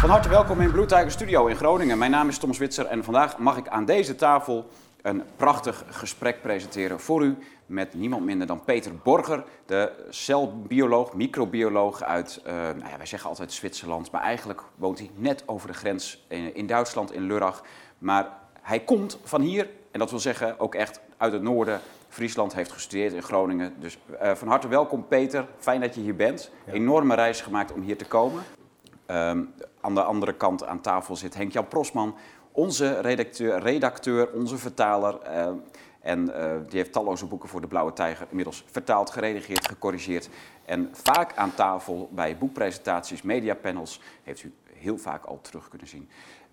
Van harte welkom in Blue Tiger Studio in Groningen. Mijn naam is Tom Zwitser en vandaag mag ik aan deze tafel een prachtig gesprek presenteren voor u met niemand minder dan Peter Borger, de celbioloog, microbioloog uit, uh, nou ja, wij zeggen altijd Zwitserland, maar eigenlijk woont hij net over de grens in, in Duitsland, in Lurach. Maar hij komt van hier, en dat wil zeggen ook echt uit het noorden, Friesland heeft gestudeerd in Groningen. Dus uh, van harte welkom Peter, fijn dat je hier bent. Enorme reis gemaakt om hier te komen. Um, aan de andere kant aan tafel zit Henk-Jan Prosman, onze redacteur, redacteur onze vertaler. Uh, en uh, die heeft talloze boeken voor de Blauwe Tijger inmiddels vertaald, geredigeerd, gecorrigeerd. En vaak aan tafel bij boekpresentaties, mediapanels, heeft u heel vaak al terug kunnen zien.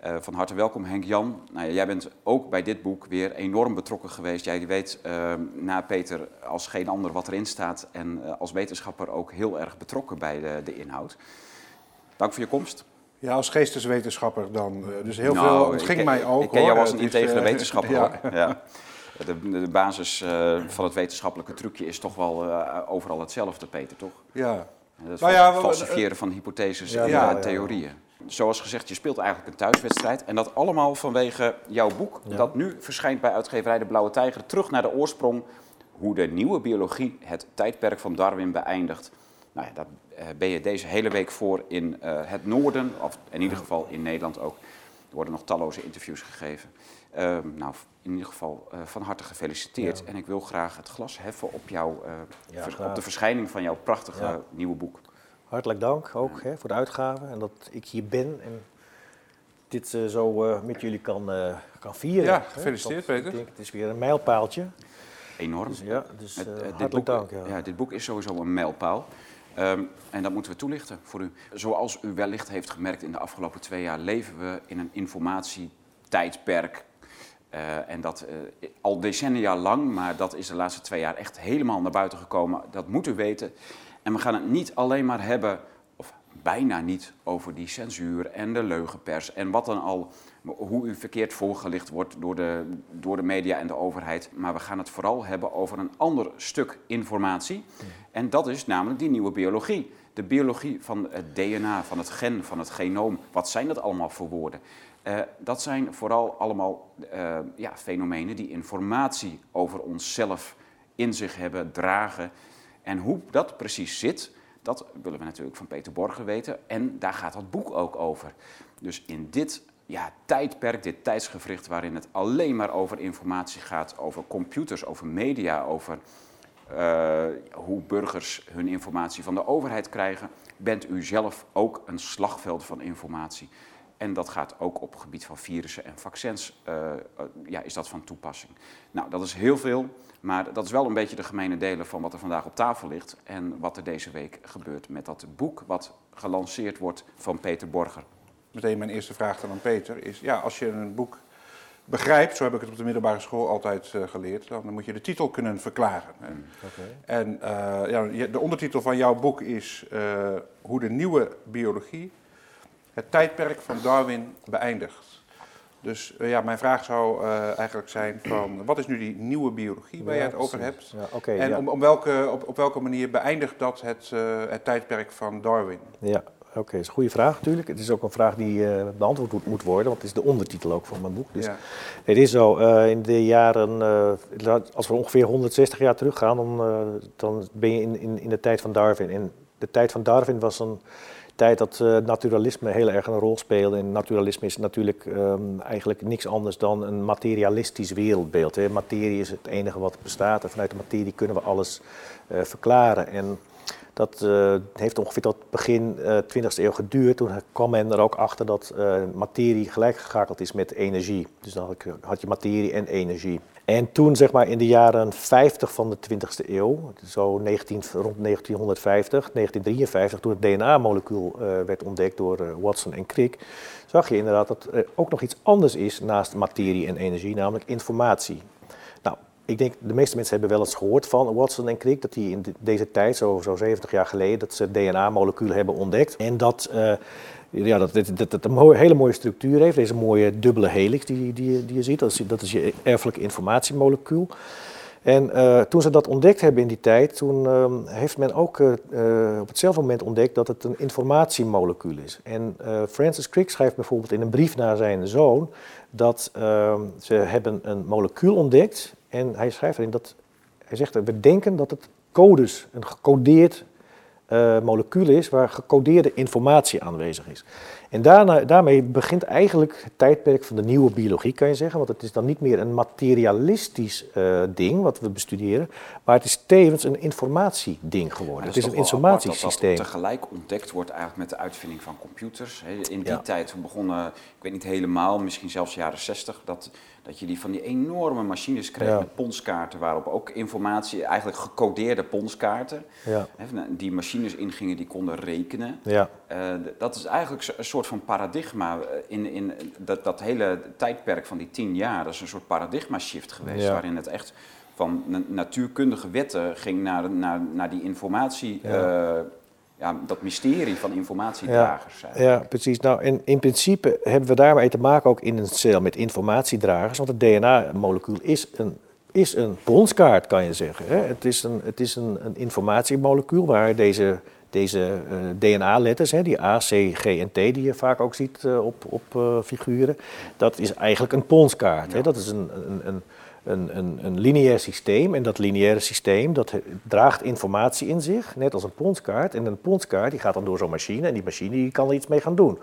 Uh, van harte welkom Henk-Jan. Nou jij bent ook bij dit boek weer enorm betrokken geweest. Jij weet uh, na Peter als geen ander wat erin staat. En uh, als wetenschapper ook heel erg betrokken bij de, de inhoud. Dank voor je komst. Ja, als geesteswetenschapper dan. Dus heel nou, veel. Het ging mij ook. Ik ken jou als een integere wetenschapper. ja. ja. De, de, basis uh, van het wetenschappelijke trucje is toch wel uh, overal hetzelfde, Peter, toch? Ja. Dat nou ja, falsifiëren van hypotheses ja, en ja, theorieën. Zoals gezegd, je speelt eigenlijk een thuiswedstrijd. En dat allemaal vanwege jouw boek, dat nu verschijnt bij uitgeverij De Blauwe Tijger. Terug naar de oorsprong, hoe de nieuwe biologie het tijdperk van Darwin beëindigt. Nou ja, daar uh, ben je deze hele week voor in het noorden, of in ieder geval in Nederland ook. Er worden nog talloze interviews gegeven. Uh, nou, in ieder geval uh, van harte gefeliciteerd. Ja. En ik wil graag het glas heffen op, jou, ja, vers, op de verschijning van jouw prachtige ja. nieuwe boek. Hartelijk dank ook hè, voor de uitgave en dat ik hier ben en dit zo met jullie kan, kan vieren. Ja, gefeliciteerd? Peter. Ik denk, het is weer een mijlpaaltje. Enorm. Dus, ja, dus hartelijk boek, dank. Ja. dit boek is sowieso een mijlpaal. Um, en dat moeten we toelichten voor u. Zoals u wellicht heeft gemerkt in de afgelopen twee jaar leven we in een informatietijdperk uh, en dat uh, al decennia lang, maar dat is de laatste twee jaar echt helemaal naar buiten gekomen. Dat moet u weten. En we gaan het niet alleen maar hebben, of bijna niet, over die censuur en de leugenpers en wat dan al, hoe u verkeerd voorgelicht wordt door de, door de media en de overheid. Maar we gaan het vooral hebben over een ander stuk informatie. En dat is namelijk die nieuwe biologie. De biologie van het DNA, van het gen, van het genoom. Wat zijn dat allemaal voor woorden? Uh, dat zijn vooral allemaal uh, ja, fenomenen die informatie over onszelf in zich hebben, dragen. En hoe dat precies zit, dat willen we natuurlijk van Peter Borger weten. En daar gaat dat boek ook over. Dus in dit ja, tijdperk, dit tijdsgevricht waarin het alleen maar over informatie gaat, over computers, over media, over uh, hoe burgers hun informatie van de overheid krijgen, bent u zelf ook een slagveld van informatie. En dat gaat ook op het gebied van virussen en vaccins, uh, uh, ja, is dat van toepassing. Nou, dat is heel veel, maar dat is wel een beetje de gemene delen van wat er vandaag op tafel ligt en wat er deze week gebeurt met dat boek wat gelanceerd wordt van Peter Borger. Meteen mijn eerste vraag dan aan Peter is, ja, als je een boek begrijpt, zo heb ik het op de middelbare school altijd uh, geleerd, dan moet je de titel kunnen verklaren. En, okay. en ja, de ondertitel van jouw boek is Hoe de nieuwe biologie het tijdperk van Darwin beëindigt. Dus ja, mijn vraag zou eigenlijk zijn van, wat is nu die nieuwe biologie waar ja, je het over hebt? Ja, okay, en om, om welke, op, op welke manier beëindigt dat het, het tijdperk van Darwin? Ja, oké, okay, dat is een goede vraag natuurlijk. Het is ook een vraag die beantwoord moet worden, want het is de ondertitel ook van mijn boek. Dus ja. Het is zo, in de jaren, als we ongeveer 160 jaar teruggaan, dan, dan ben je in, in, in de tijd van Darwin. En de tijd van Darwin was een tijd dat naturalisme heel erg een rol speelde. En naturalisme is natuurlijk um, eigenlijk niks anders dan een materialistisch wereldbeeld. Hè. Materie is het enige wat bestaat en vanuit de materie kunnen we alles verklaren. En dat uh, heeft ongeveer tot begin 20e eeuw geduurd. Toen kwam men er ook achter dat materie gelijkgeschakeld is met energie. Dus dan had je materie en energie. En toen, zeg maar, in de jaren 50 van de 20e eeuw, zo 19, rond 1950, 1953, toen het DNA-molecuul uh, werd ontdekt door uh, Watson en Crick, zag je inderdaad dat er ook nog iets anders is naast materie en energie, namelijk informatie. Ik denk, de meeste mensen hebben wel eens gehoord van Watson en Crick, dat die in de, deze tijd, zo, zo 70 jaar geleden, dat ze DNA-molecuul hebben ontdekt. En dat uh, ja, dat, dat, dat, een hele mooie structuur heeft. Deze mooie dubbele helix die, die, die je ziet. Dat is, je erfelijke informatiemolecuul. En uh, toen ze dat ontdekt hebben in die tijd, toen uh, heeft men ook uh, op hetzelfde moment ontdekt dat het een informatiemolecuul is. En Francis Crick schrijft bijvoorbeeld in een brief naar zijn zoon dat ehm, ze hebben een molecuul ontdekt. En hij schrijft erin dat, hij zegt, we denken dat het codes, een gecodeerd molecuul is waar gecodeerde informatie aanwezig is. En daarna, daarmee begint eigenlijk het tijdperk van de nieuwe biologie, kan je zeggen. Want het is dan niet meer een materialistisch uh, ding wat we bestuderen, maar het is tevens een informatieding geworden. Het is, een informatiesysteem. Dat, dat tegelijk ontdekt wordt eigenlijk met de uitvinding van computers. In die tijd begonnen, ik weet niet helemaal, misschien zelfs jaren 60, dat dat je die van die enorme machines kreeg met ponskaarten, waarop ook informatie, eigenlijk gecodeerde ponskaarten, ja. die machines ingingen die konden rekenen. Ja. Uh, dat is eigenlijk een soort van paradigma eh, in, in dat, dat hele tijdperk van die tien jaar. Dat is een soort paradigma shift geweest, waarin het echt van natuurkundige wetten ging naar, naar, naar die informatie. Uh, ja, dat mysterie van informatiedragers. Ja, ja, precies. Nou, in, in principe hebben we daarmee te maken ook in een cel met informatiedragers. Want het DNA-molecuul is een, is een ponskaart, kan je zeggen. Hè? Het is, een, het is een, een informatiemolecuul waar deze, deze uh, DNA-letters, die A, C, G en T, die je vaak ook ziet uh, op, op uh, figuren, dat is eigenlijk een ponskaart. Ja. Hè? Dat is een, een, een een, een, een lineair systeem. En dat lineaire systeem dat draagt informatie in zich, net als een ponskaart. En een ponskaart die gaat dan door zo'n machine en die machine die kan er iets mee gaan doen.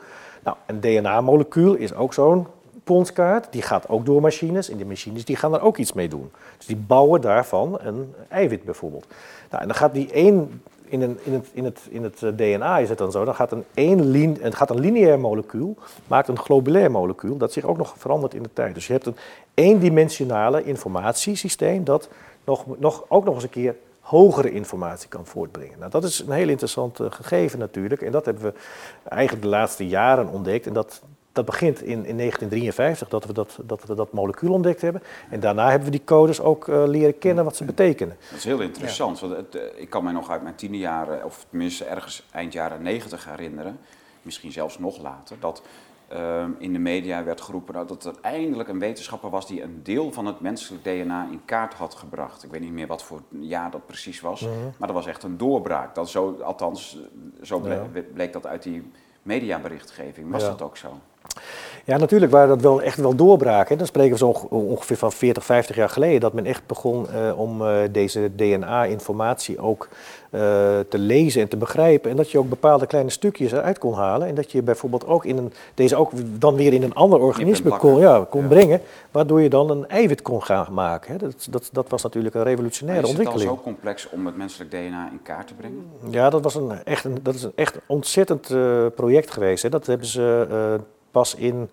Nou, een DNA-molecuul is ook zo'n ponskaart. Die gaat ook door machines en die machines die gaan er ook iets mee doen. Dus die bouwen daarvan een eiwit bijvoorbeeld. Nou, en dan gaat die één in, een, in, het, in, het, in het eh, DNA is het dan zo, dan gaat een, één het gaat een lineair molecuul, maakt een globulair molecuul, dat zich ook nog verandert in de tijd. Dus je hebt een eendimensionale informatiesysteem dat nog, nog, ook nog eens een keer hogere informatie kan voortbrengen. Nou, dat is een heel interessant uh, gegeven natuurlijk. En dat hebben we eigenlijk de laatste jaren ontdekt. En dat, dat begint in, in 1953 dat we dat, dat we dat molecuul ontdekt hebben. En daarna hebben we die codes ook uh, leren kennen wat ze betekenen. Dat is heel interessant. Want het, uh, ik kan mij nog uit mijn tiende jaren, of tenminste ergens eind jaren 90 herinneren, misschien zelfs nog later, dat uh, in de media werd geroepen dat er eindelijk een wetenschapper was die een deel van het menselijk DNA in kaart had gebracht. Ik weet niet meer wat voor jaar dat precies was, mm -hmm. maar dat was echt een doorbraak. Dat zo, althans, zo bleek, dat uit die mediaberichtgeving. Was ja. dat ook zo? Ja, natuurlijk waren dat wel echt wel doorbraken. Dan spreken we zo ongeveer van 40, 50 jaar geleden dat men echt begon uh, om uh, deze DNA-informatie ook uh, te lezen en te begrijpen. En dat je ook bepaalde kleine stukjes eruit kon halen. En dat je bijvoorbeeld ook in een, deze ook dan weer in een ander organisme kon, ja, kon ja. brengen. Waardoor je dan een eiwit kon gaan maken. Hè. Dat, dat, dat was natuurlijk een revolutionaire ontwikkeling. Is het dan zo complex om het menselijk DNA in kaart te brengen? Ja, dat, was een, echt een, dat is een echt ontzettend project geweest. Hè. Dat hebben ze pas in,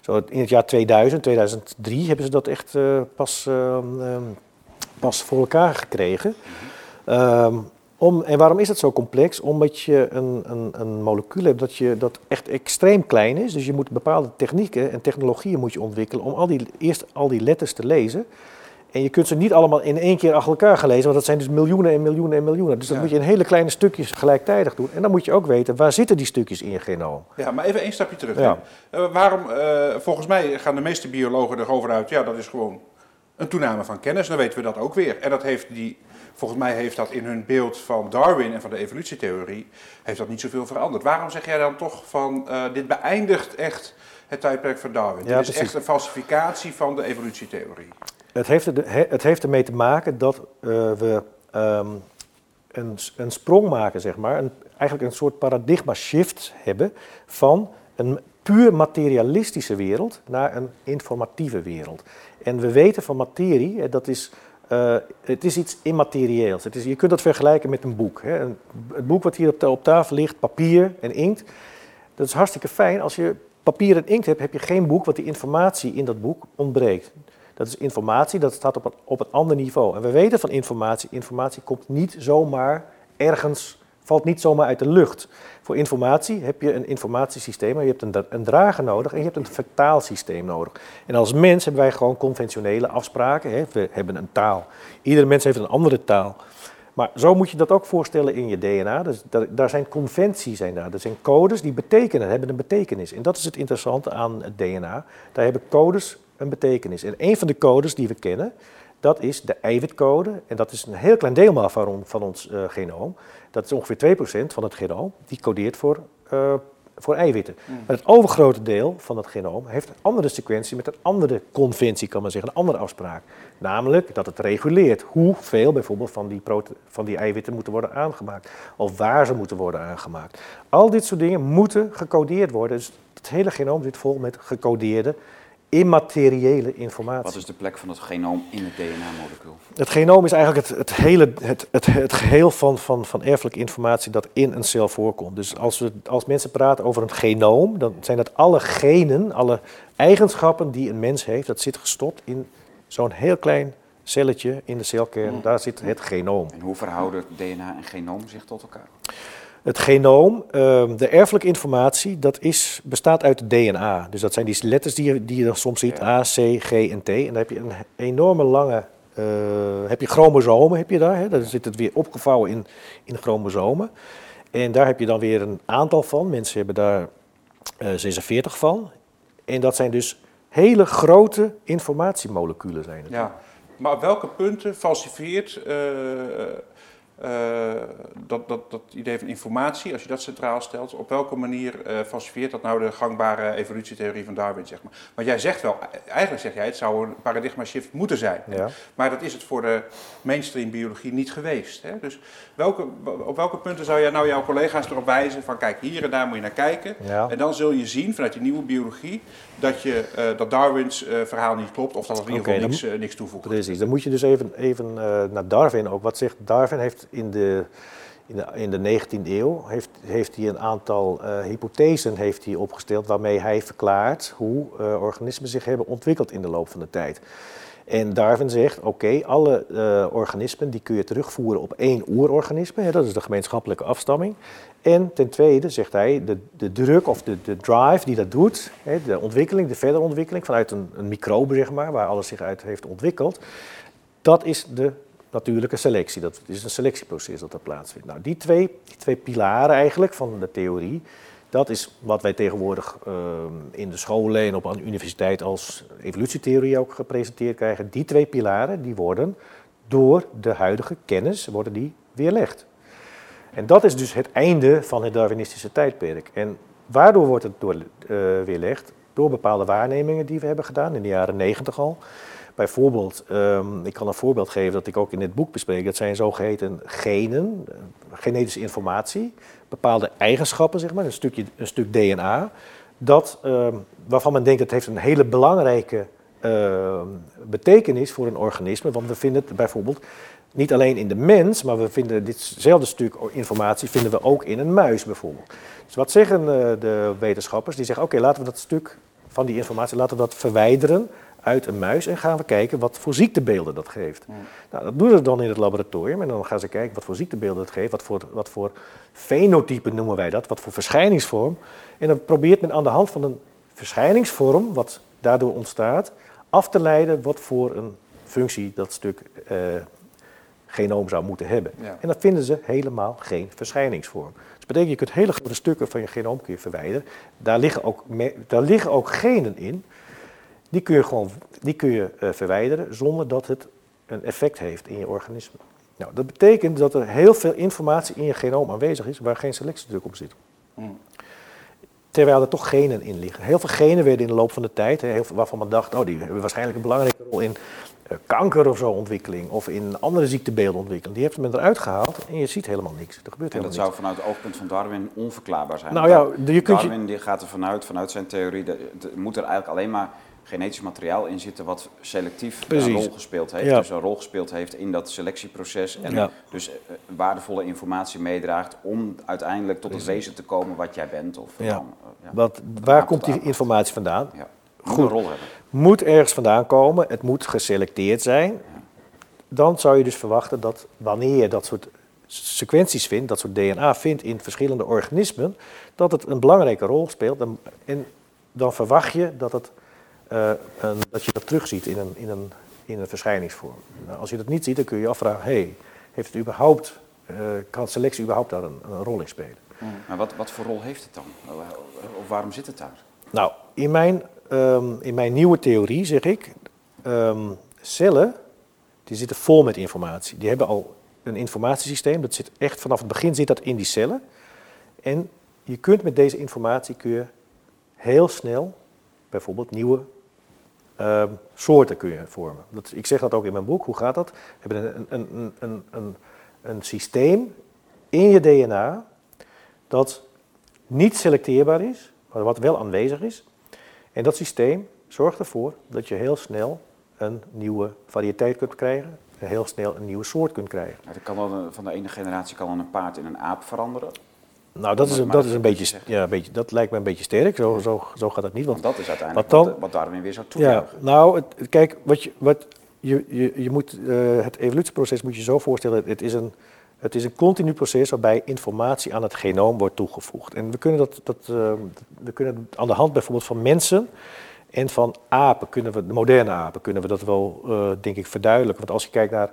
zo in het jaar 2000, 2003 hebben ze dat echt uh, pas, uh, pas voor elkaar gekregen. Um, om, en waarom is dat zo complex? Omdat je een, een, een molecuul hebt dat, je, dat echt extreem klein is. Dus je moet bepaalde technieken en technologieën moet je ontwikkelen om al die, eerst al die letters te lezen. En je kunt ze niet allemaal in één keer achter elkaar gaan lezen, want dat zijn dus miljoenen en miljoenen en miljoenen. Dus ja. moet je in hele kleine stukjes gelijktijdig doen. En dan moet je ook weten, waar zitten die stukjes in je genoom? Ja, maar even één stapje terug. Ja. Uh, waarom, uh, volgens mij gaan de meeste biologen erover uit, ja, dat is gewoon een toename van kennis. Dan weten we dat ook weer. En dat heeft die, volgens mij heeft dat in hun beeld van Darwin en van de evolutietheorie, heeft dat niet zoveel veranderd. Waarom zeg jij dan toch van, uh, dit beëindigt echt het tijdperk van Darwin? Ja, dit is precies. echt een falsificatie van de evolutietheorie. Het heeft, het heeft ermee te maken dat uh, we um, een, een, sprong maken, zeg maar. Een, eigenlijk een soort paradigma shift hebben van een puur materialistische wereld naar een informatieve wereld. En we weten van materie, dat is, uh, het is iets immaterieels. Het is, je kunt dat vergelijken met een boek. Hè. Het boek wat hier op, op tafel ligt, papier en inkt, dat is hartstikke fijn. Als je papier en inkt hebt, heb je geen boek wat die informatie in dat boek ontbreekt. Dat is informatie, dat staat op een, op een ander niveau. En we weten van informatie, informatie komt niet zomaar ergens, valt niet zomaar uit de lucht. Voor informatie heb je een informatiesysteem, je hebt een, een drager nodig en je hebt een vertaalsysteem nodig. En als mens hebben wij gewoon conventionele afspraken. Hè? We hebben een taal. Iedere mens heeft een andere taal. Maar zo moet je dat ook voorstellen in je DNA. Dus daar, daar zijn conventies, zijn daar. Er zijn codes die betekenen, hebben een betekenis. En dat is het interessante aan het DNA. Daar hebben codes een betekenis. En een van de codes die we kennen, dat is de eiwitcode. En dat is een heel klein deel maar van, van ons uh, genoom. Dat is ongeveer 2% van het genoom. Die codeert voor, uh, voor eiwitten. Mm. Maar het overgrote deel van het genoom heeft een andere sequentie met een andere conventie, kan men zeggen, een andere afspraak. Namelijk dat het reguleert hoeveel bijvoorbeeld van die, van die eiwitten moeten worden aangemaakt. Of waar ze moeten worden aangemaakt. Al dit soort dingen moeten gecodeerd worden. Dus het hele genoom zit vol met gecodeerde immateriële informatie. Wat is de plek van het genoom in het DNA-molecuul? Het genoom is eigenlijk het, het, hele, het, het, het geheel van, van, van erfelijke informatie dat in een cel voorkomt. Dus als, we, als mensen praten over een genoom, dan zijn dat alle genen, alle eigenschappen die een mens heeft, dat zit gestopt in zo'n heel klein celletje in de celkern. Hmm. Daar zit het genoom. En hoe verhouden DNA en genoom zich tot elkaar? Het genoom, ehm, de erfelijke informatie, dat is, bestaat uit het DNA. Dus dat zijn die letters die je, die je dan soms ziet, A, C, G en T. En dan heb je een enorme lange, uh, heb je chromosomen, heb je daar. Hè? Dan zit het weer opgevouwen in, in chromosomen. En daar heb je dan weer een aantal van. Mensen hebben daar uh, eh, 46 van. En dat zijn dus hele grote informatiemoleculen zijn het. Ja, maar op welke punten falsifieert... Uh, uh, dat, dat, dat idee van informatie, als je dat centraal stelt, op welke manier uh, falsifieert dat nou de gangbare evolutietheorie van Darwin, zeg maar. Want jij zegt wel, eigenlijk zeg jij, het zou een paradigma shift moeten zijn. Ja. Maar dat is het voor de mainstream biologie niet geweest. Hè? Dus welke, op welke punten zou jij nou jouw collega's erop wijzen van, kijk, hier en daar moet je naar kijken. En dan zul je zien, vanuit die nieuwe biologie, dat, je, uh, dat Darwins verhaal niet klopt, of dat het in ieder geval niks, niks toevoegt. Precies, dan moet je dus even, even naar Darwin ook. Wat zegt Darwin? heeft in de, in de, in de 19e eeuw heeft, heeft hij een aantal uh, hypothesen heeft hij opgesteld waarmee hij verklaart hoe uh, organismen zich hebben ontwikkeld in de loop van de tijd. En Darwin zegt, oké, alle uh, organismen die kun je terugvoeren op één oerorganisme, hè, dat is de gemeenschappelijke afstamming. En ten tweede zegt hij, de, de druk of de, de drive die dat doet, hè, de ontwikkeling, de verdere ontwikkeling vanuit een, een microbe, zeg maar, waar alles zich uit heeft ontwikkeld, dat is de natuurlijke selectie. Dat is een selectieproces dat er plaatsvindt. Nou, die twee, die twee pilaren eigenlijk van de theorie, dat is wat wij tegenwoordig uh, in de scholen en op een universiteit als evolutietheorie ook gepresenteerd krijgen. Die twee pilaren die worden door de huidige kennis worden die weerlegd. En dat is dus het einde van het Darwinistische tijdperk. En waardoor wordt het door, uh, weerlegd? Door bepaalde waarnemingen die we hebben gedaan in de jaren negentig al. Bijvoorbeeld, um, ik kan een voorbeeld geven dat ik ook in dit boek bespreek. Dat zijn zogeheten genen, eh, genetische informatie, bepaalde eigenschappen, zeg maar, een, stukje, een stuk DNA. Dat, um, waarvan men denkt dat heeft een hele belangrijke uh, betekenis voor een organisme. Want we vinden het bijvoorbeeld niet alleen in de mens, maar we vinden ditzelfde stuk informatie vinden we ook in een muis bijvoorbeeld. Dus wat zeggen uh, de wetenschappers? Die zeggen, oké, laten we dat stuk van die informatie laten we dat verwijderen uit een muis en gaan we kijken wat voor ziektebeelden dat geeft. Nou, dat doen ze dan in het laboratorium en dan gaan ze kijken wat voor ziektebeelden dat geeft, wat voor, wat voor fenotypen noemen wij dat, wat voor verschijningsvorm. En dan probeert men aan de hand van een verschijningsvorm, wat daardoor ontstaat, af te leiden wat voor een functie dat stuk uh, genoom zou moeten hebben. En dat vinden ze helemaal geen verschijningsvorm. Dus dat betekent, je kunt hele grote stukken van je genoom kun je verwijderen. Daar liggen ook, daar liggen ook genen in die kun je gewoon die kun je, uh, verwijderen zonder dat het een effect heeft in je organisme. Nou, dat betekent dat er heel veel informatie in je genoom aanwezig is waar geen selectiedruk op zit. Mm. Terwijl er toch genen in liggen. Heel veel genen werden in de loop van de tijd, heel veel, waarvan men dacht, oh, die hebben waarschijnlijk een belangrijke rol in uh, kanker of zo ontwikkeling, of in andere ziektebeelden ontwikkeling. Die heeft men eruit gehaald en je ziet helemaal niks. Er gebeurt en dat zou vanuit het oogpunt van Darwin onverklaarbaar zijn. Nou ja, je kunt Darwin die gaat er vanuit, vanuit zijn theorie, dat, moet er eigenlijk alleen maar genetisch materiaal in zitten wat selectief een rol gespeeld heeft. Dus een rol gespeeld heeft in dat selectieproces. En dus eh, waardevolle informatie meedraagt om uiteindelijk tot het wezen te komen wat jij bent. Of ja. Dan, uh, wat, waar komt die informatie vandaan? Een rol hebben. Moet ergens vandaan komen, het moet geselecteerd zijn. Dan zou je dus verwachten dat wanneer je dat soort sequenties vindt, dat soort DNA vindt in verschillende organismen, dat het een belangrijke rol speelt. en dan verwacht je dat het uh, dat je dat terugziet in een, in een, in een verschijningsvorm. Nou, als je dat niet ziet, dan kun je je afvragen, hey, heeft het überhaupt, uh, kan selectie überhaupt daar een, een rol in spelen? Hmm. Maar wat, wat voor rol heeft het dan? Of waarom zit het daar? Nou, in mijn, um, in mijn nieuwe theorie zeg ik, um, cellen die zitten vol met informatie. Die hebben al een informatiesysteem, dat zit echt vanaf het begin zit dat in die cellen. En je kunt met deze informatie kun je heel snel bijvoorbeeld nieuwe uh, soorten kun je vormen. Dat, ik zeg dat ook in mijn boek. Hoe gaat dat? We hebben een, een, een, een, een systeem in je DNA dat niet selecteerbaar is, maar wat wel aanwezig is. En dat systeem zorgt ervoor dat je heel snel een nieuwe variëteit kunt krijgen, en heel snel een nieuwe soort kunt krijgen. Nou, kan van de ene generatie kan dan een paard in een aap veranderen. Nou, dat, is, een, dat, is een beetje, ja, een beetje, dat lijkt me een beetje sterk. Zo, zo, zo gaat het niet. Want, dat is uiteindelijk wat, dan, wat, Darwin weer zou toejuichen. Ja, nou, het, kijk, wat je, wat je, je, je moet, uh, het evolutieproces moet je zo voorstellen. Het is, een, het is een continu proces waarbij informatie aan het genoom wordt toegevoegd. En we kunnen dat, dat uh, we kunnen aan de hand bijvoorbeeld van mensen en van apen, kunnen we, de moderne apen, kunnen we dat wel, uh, denk ik, verduidelijken. Want als je kijkt naar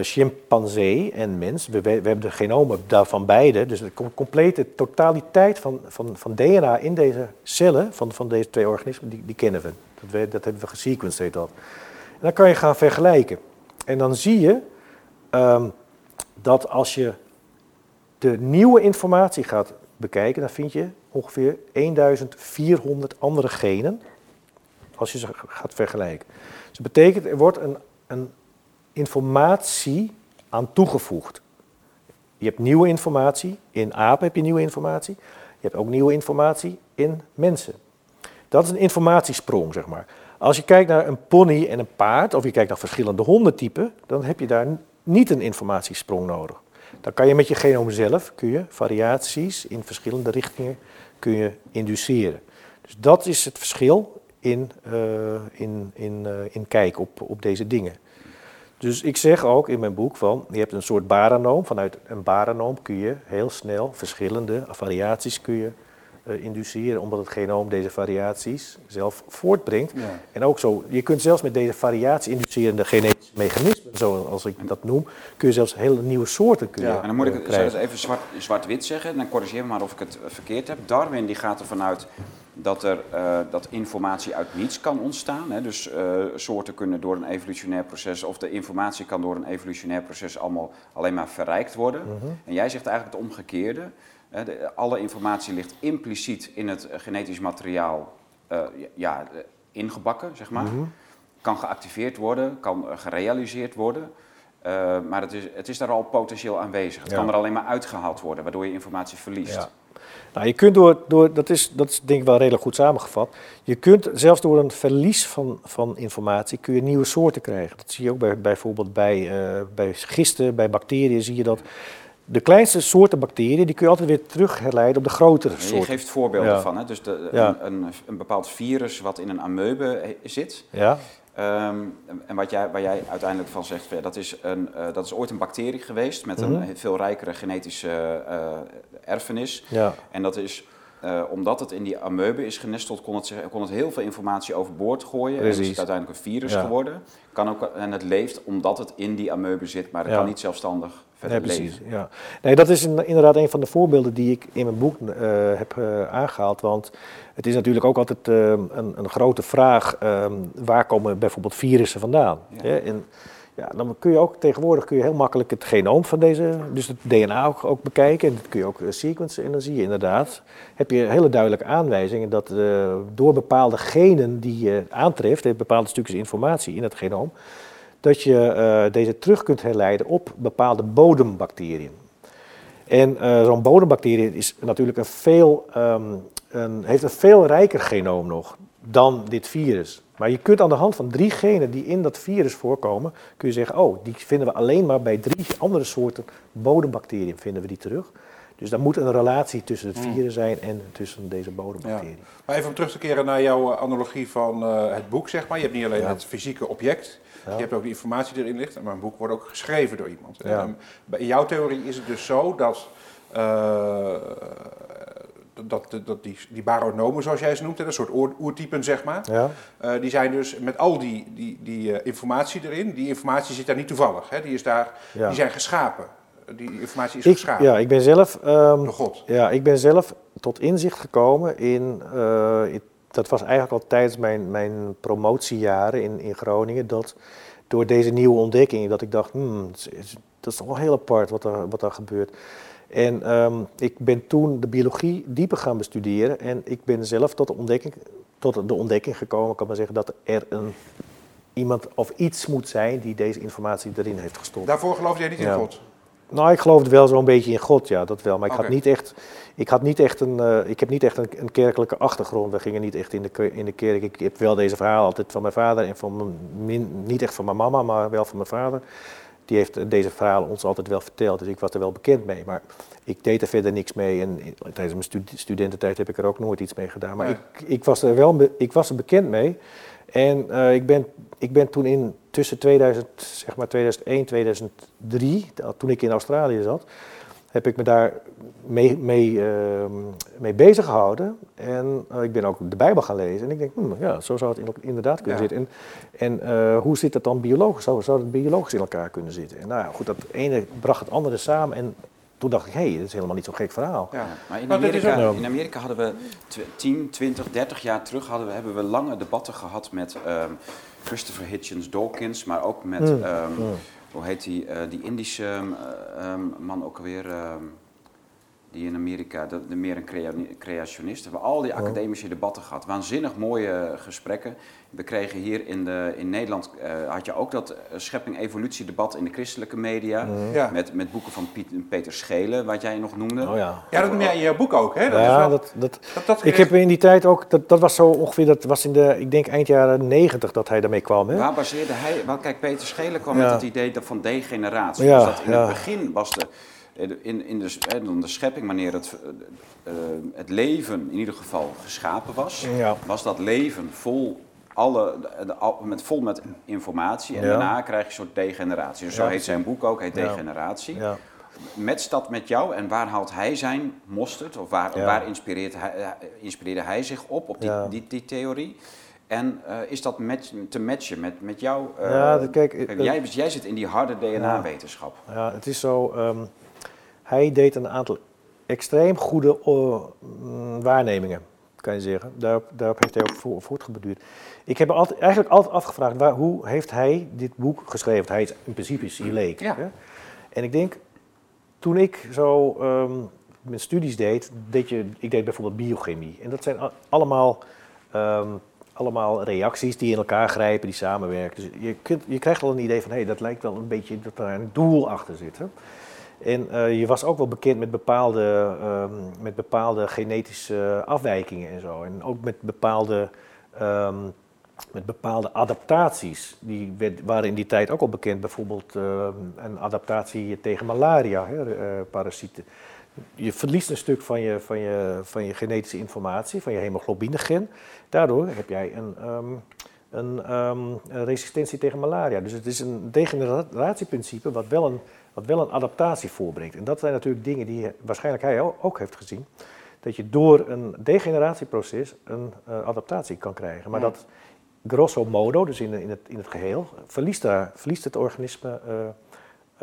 chimpansee en mens. We, we, hebben de genomen daarvan beide. Dus de complete totaliteit van, van, van DNA in deze cellen van, van deze twee organismen, die, die kennen we. Dat, dat hebben we gesequenced, heet dat. En dan kan je gaan vergelijken. En dan zie je um, dat als je de nieuwe informatie gaat bekijken, dan vind je ongeveer 1400 andere genen als je ze gaat vergelijken. Dus dat betekent, er wordt een, een informatie aan toegevoegd. Je hebt nieuwe informatie, in apen heb je nieuwe informatie. Je hebt ook nieuwe informatie in mensen. Dat is een informatiesprong, zeg maar. Als je kijkt naar een pony en een paard, of je kijkt naar verschillende hondentypen, dan heb je daar niet een informatiesprong nodig. Dan kan je met je genoom zelf kun je variaties in verschillende richtingen kun je induceren. Dus dat is het verschil in, uh, in, in, uh, in kijk op, op deze dingen. Dus ik zeg ook in mijn boek van, je hebt een soort baranoom. Vanuit een baranoom kun je heel snel verschillende variaties kun je, uh, induceren, omdat het genoom deze variaties zelf voortbrengt. Ja. En ook zo, je kunt zelfs met deze variatie-inducerende genetische mechanismen, zoals ik dat noem, kun je zelfs hele nieuwe soorten kun je, ja. En dan moet ik het even zwart-wit zwart zeggen, dan corrigeer me maar of ik het verkeerd heb. Darwin die gaat ervan uit dat er uh, dat informatie uit niets kan ontstaan. Hè? Dus uh, soorten kunnen door een evolutionair proces, of de informatie kan door een evolutionair proces allemaal alleen maar verrijkt worden. Mm -hmm. En jij zegt eigenlijk het omgekeerde. Hè? De, alle informatie ligt impliciet in het genetisch materiaal uh, ja, ingebakken, zeg maar. Mm -hmm. Kan geactiveerd worden, kan gerealiseerd worden. maar het is, het is daar al potentieel aanwezig. Het ja. kan er alleen maar uitgehaald worden, waardoor je informatie verliest. Ja. Nou, je kunt door, door dat, is, dat is denk ik wel redelijk goed samengevat. Je kunt zelfs door een verlies van, van informatie kun je nieuwe soorten krijgen. Dat zie je ook bij, bijvoorbeeld bij, uh, bij gisten, bij bacteriën zie je dat. De kleinste soorten bacteriën die kun je altijd weer terug herleiden op de grotere soorten. Je geeft voorbeelden ja. van, hè? dus de, ja. een, een, een, bepaald virus wat in een amoebe zit. Ja. Um, en wat jij, waar jij uiteindelijk van zegt, dat is, een, uh, dat is ooit een bacterie geweest met een mm -hmm. veel rijkere genetische uh, erfenis. Ja. En dat is uh, omdat het in die amoebe is genesteld, kon het, kon het heel veel informatie overboord gooien. Precies. En is het uiteindelijk een virus ja. geworden. Kan ook, en het leeft omdat het in die amoebe zit, maar het ja. kan niet zelfstandig verder nee, leven. Ja. Nee, dat is een, inderdaad een van de voorbeelden die ik in mijn boek uh, heb uh, aangehaald. Want het is natuurlijk ook altijd een, een, grote vraag, um, waar komen bijvoorbeeld virussen vandaan? En, ja, dan kun je ook tegenwoordig kun je heel makkelijk het genoom van deze, dus het DNA ook, bekijken. En dat kun je ook sequencen. En dan zie je inderdaad, heb je hele duidelijke aanwijzingen dat uh, door bepaalde genen die je aantreft, bepaalde stukjes informatie in het genoom, dat je deze terug kunt herleiden op bepaalde bodembacteriën. En zo'n bodembacterie is natuurlijk een veel, um, een, heeft een veel rijker genoom nog dan dit virus. Maar je kunt aan de hand van drie genen die in dat virus voorkomen, kun je zeggen, oh, die vinden we alleen maar bij drie andere soorten bodembacteriën vinden we die terug. Dus daar moet een relatie tussen het virus zijn en tussen deze bodembacteriën. Ja. Maar even om terug te keren naar jouw analogie van uh, het boek, zeg maar. Je hebt niet alleen ja. het fysieke object, ja. je hebt ook de informatie die erin ligt. Maar een boek wordt ook geschreven door iemand. Ja. Um, in jouw theorie is het dus zo dat... Uh, dat, dat die, die baronomen, zoals jij ze noemt, een soort oer, oertypen, zeg maar. Ja. Uh, die zijn dus met al die, die, die uh, informatie erin. Die informatie zit daar niet toevallig. Hè? Die, is daar, ja. die zijn geschapen. Die informatie is ik, geschapen. Ja, ik ben zelf... Um, Door God. Ja, ik ben zelf tot inzicht gekomen in... Uh, dat was eigenlijk al tijdens mijn, mijn promotiejaren in, in Groningen... dat door deze nieuwe ontdekking, dat ik dacht, hmm, dat is toch wel heel apart wat er, wat er gebeurt. En ehm, ik ben toen de biologie dieper gaan bestuderen en ik ben zelf tot de ontdekking, tot de ontdekking gekomen, kan maar zeggen, dat er een, iemand of iets moet zijn die deze informatie erin heeft gestopt. Daarvoor geloofde jij niet in. God? Nou, ik geloofde wel zo'n beetje in God, ja, dat wel. Maar ik, had niet echt, ik, had niet echt een, eh, ik heb niet echt een, een kerkelijke achtergrond. We gingen niet echt in de, in de kerk. Ik heb wel deze verhaal altijd van mijn vader en van mijn, niet echt van mijn mama, maar wel van mijn vader. Die heeft deze verhalen ons altijd wel verteld, dus ik was er wel bekend mee. Maar ik deed er verder niks mee en in- tijdens mijn stu- studententijd heb ik er ook nooit iets mee gedaan. Maar ik, ik was er wel ik was er bekend mee. En eh, ik, ben, ik ben toen in tussen 2000, zeg maar 2001 2003, da- toen ik in Australië zat, heb ik me daar mee, mee, ehm, mee bezig gehouden. En eh, ik ben ook de Bijbel gaan lezen. En ik denk, hmm, ja, zo zou het in- inderdaad kunnen Ja. zitten. En, en eh, hoe zit dat dan biologisch? Zou, zou het biologisch in elkaar kunnen zitten? En nou ja, goed, dat ene bracht het andere samen. En toen dacht ik, hé, hey, dat is helemaal niet zo'n gek verhaal. Ja. Maar in Amerika, ook- in Amerika hadden we tw- 10, 20, 30 jaar terug hadden we, hebben we lange debatten gehad met ehm, Christopher Hitchens Dawkins, maar ook met, Mm, ehm, mm. Hoe heet die, eh, die Indische ehm, ehm, man ook alweer, ehm, die in Amerika, de, de meer een crea- creationist, we hebben al die Oh. academische debatten gehad. Waanzinnig mooie gesprekken. We kregen hier in, de, in Nederland, eh, had je ook dat eh, schepping-evolutie debat in de christelijke media, Mm. Ja. met, met boeken van Piet, Peter Schelen, wat jij nog noemde. Oh ja. ja, dat noem jij in jouw boek ook, hè? Dat is ja, wel- dat, dat, dat, dat ik heb in die tijd ook, dat, dat was zo ongeveer, dat was in de, ik denk eind jaren negentig dat hij daarmee kwam. Hè? Waar baseerde hij? Wel, kijk, Peter Schelen kwam Ja. met het idee dat van degeneratie. Ja, dus dat in ja. het begin was de, in, in de, eh, dan de schepping, wanneer het, eh, het leven in ieder geval geschapen was, Ja. was dat leven vol, alle, de- de- al- met, vol met informatie. En Ja. daarna krijg je een soort degeneratie. Dus zo heet zijn boek ook, heet. Degeneratie. Matcht dat met jou en waar haalt hij zijn mosterd? Of waar, waar inspireert hij, eh, inspireerde hij zich op, op die, die, die theorie? En eh, is dat match, te matchen met, met jou? eh, Ja, kijk, kijk, eh, jij, jij zit in die harde DNA-wetenschap. Ja, het is zo. ehm, hij deed een aantal extreem goede eh, mm, waarnemingen, kan je zeggen. Daarop, daarop heeft hij ook voor, voortgeborduurd. Ik heb me altijd, eigenlijk altijd afgevraagd, waar, hoe heeft hij dit boek geschreven? Hij is, in principe is hij leek. Ja. Hè? En ik denk, toen ik zo ehm, mijn studies deed, deed je, ik deed bijvoorbeeld biochemie. En dat zijn allemaal, ehm, allemaal reacties die in elkaar grijpen, die samenwerken. Dus je, kunt, je krijgt al een idee van, hé, dat lijkt wel een beetje dat er een doel achter zit. Hè? En eh, je was ook wel bekend met bepaalde, ehm, met bepaalde genetische afwijkingen en zo. En ook met bepaalde, ehm, met bepaalde adaptaties. Die waren in die tijd ook al bekend. Bijvoorbeeld ehm, een adaptatie tegen malaria, hè, eh, parasieten. Je verliest een stuk van je, van, je, van je genetische informatie, van je hemoglobinegen. Daardoor heb jij een, een resistentie tegen malaria. Dus het is een degeneratieprincipe wat wel een, wat wel een adaptatie voorbrengt. En dat zijn natuurlijk dingen die waarschijnlijk hij ook heeft gezien. Dat je door een degeneratieproces een eh, adaptatie kan krijgen. Maar Ja. dat grosso modo, dus in, in, het, in het geheel, verliest, daar, verliest het organisme eh,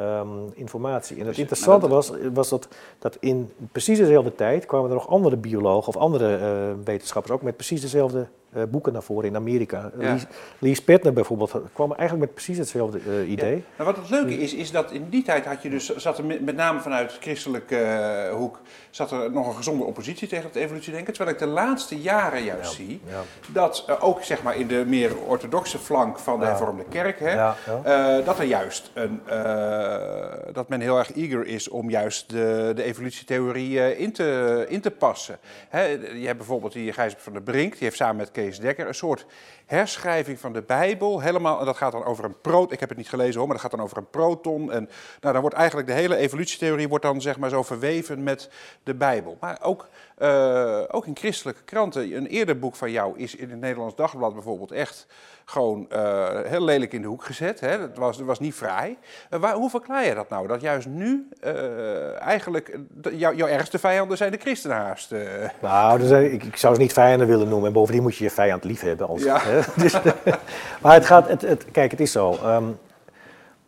ehm, informatie. En het Dus- interessante was, was dat, dat in precies dezelfde tijd kwamen er nog andere biologen of andere eh, wetenschappers ook met precies dezelfde boeken naar voren in Amerika. Ja. Lies, Lies Petner bijvoorbeeld kwam eigenlijk met precies hetzelfde eh, idee. Ja. Nou, wat het leuke is, is dat in die tijd had je dus, zat er met, name vanuit christelijke eh, hoek, zat er nog een gezonde oppositie tegen het evolutiedenken. Terwijl ik de laatste jaren juist zie dat eh, ook zeg maar, in de meer orthodoxe flank van de hervormde kerk, hè, eh, dat er juist een, eh, dat men heel erg eager is om juist de, de evolutietheorie eh, in, te, in te passen. Hè, je hebt bijvoorbeeld die Gijs van der Brink, die heeft samen met Kees Dekker een soort herschrijving van de Bijbel. Helemaal, en dat gaat dan over een proton. Ik heb het niet gelezen hoor, maar dat gaat dan over een proton. En nou, dan wordt eigenlijk de hele evolutietheorie wordt dan zeg maar zo verweven met de Bijbel. Maar ook, eh, ook in christelijke kranten. Een eerder boek van jou is in het Nederlands Dagblad bijvoorbeeld echt gewoon eh, heel lelijk in de hoek gezet. Hè? Dat, was, dat was niet fraai. Eh, waar, hoe verklaar je dat nou? Dat juist nu eigenlijk jou- jouw ergste vijanden zijn de christenen haast. Nou, dus, ik, ik zou ze niet vijanden willen noemen. En bovendien moet je je vijand lief hebben. Als, Ja. hè? Dus, maar het gaat, het, het, kijk, het is zo. ehm,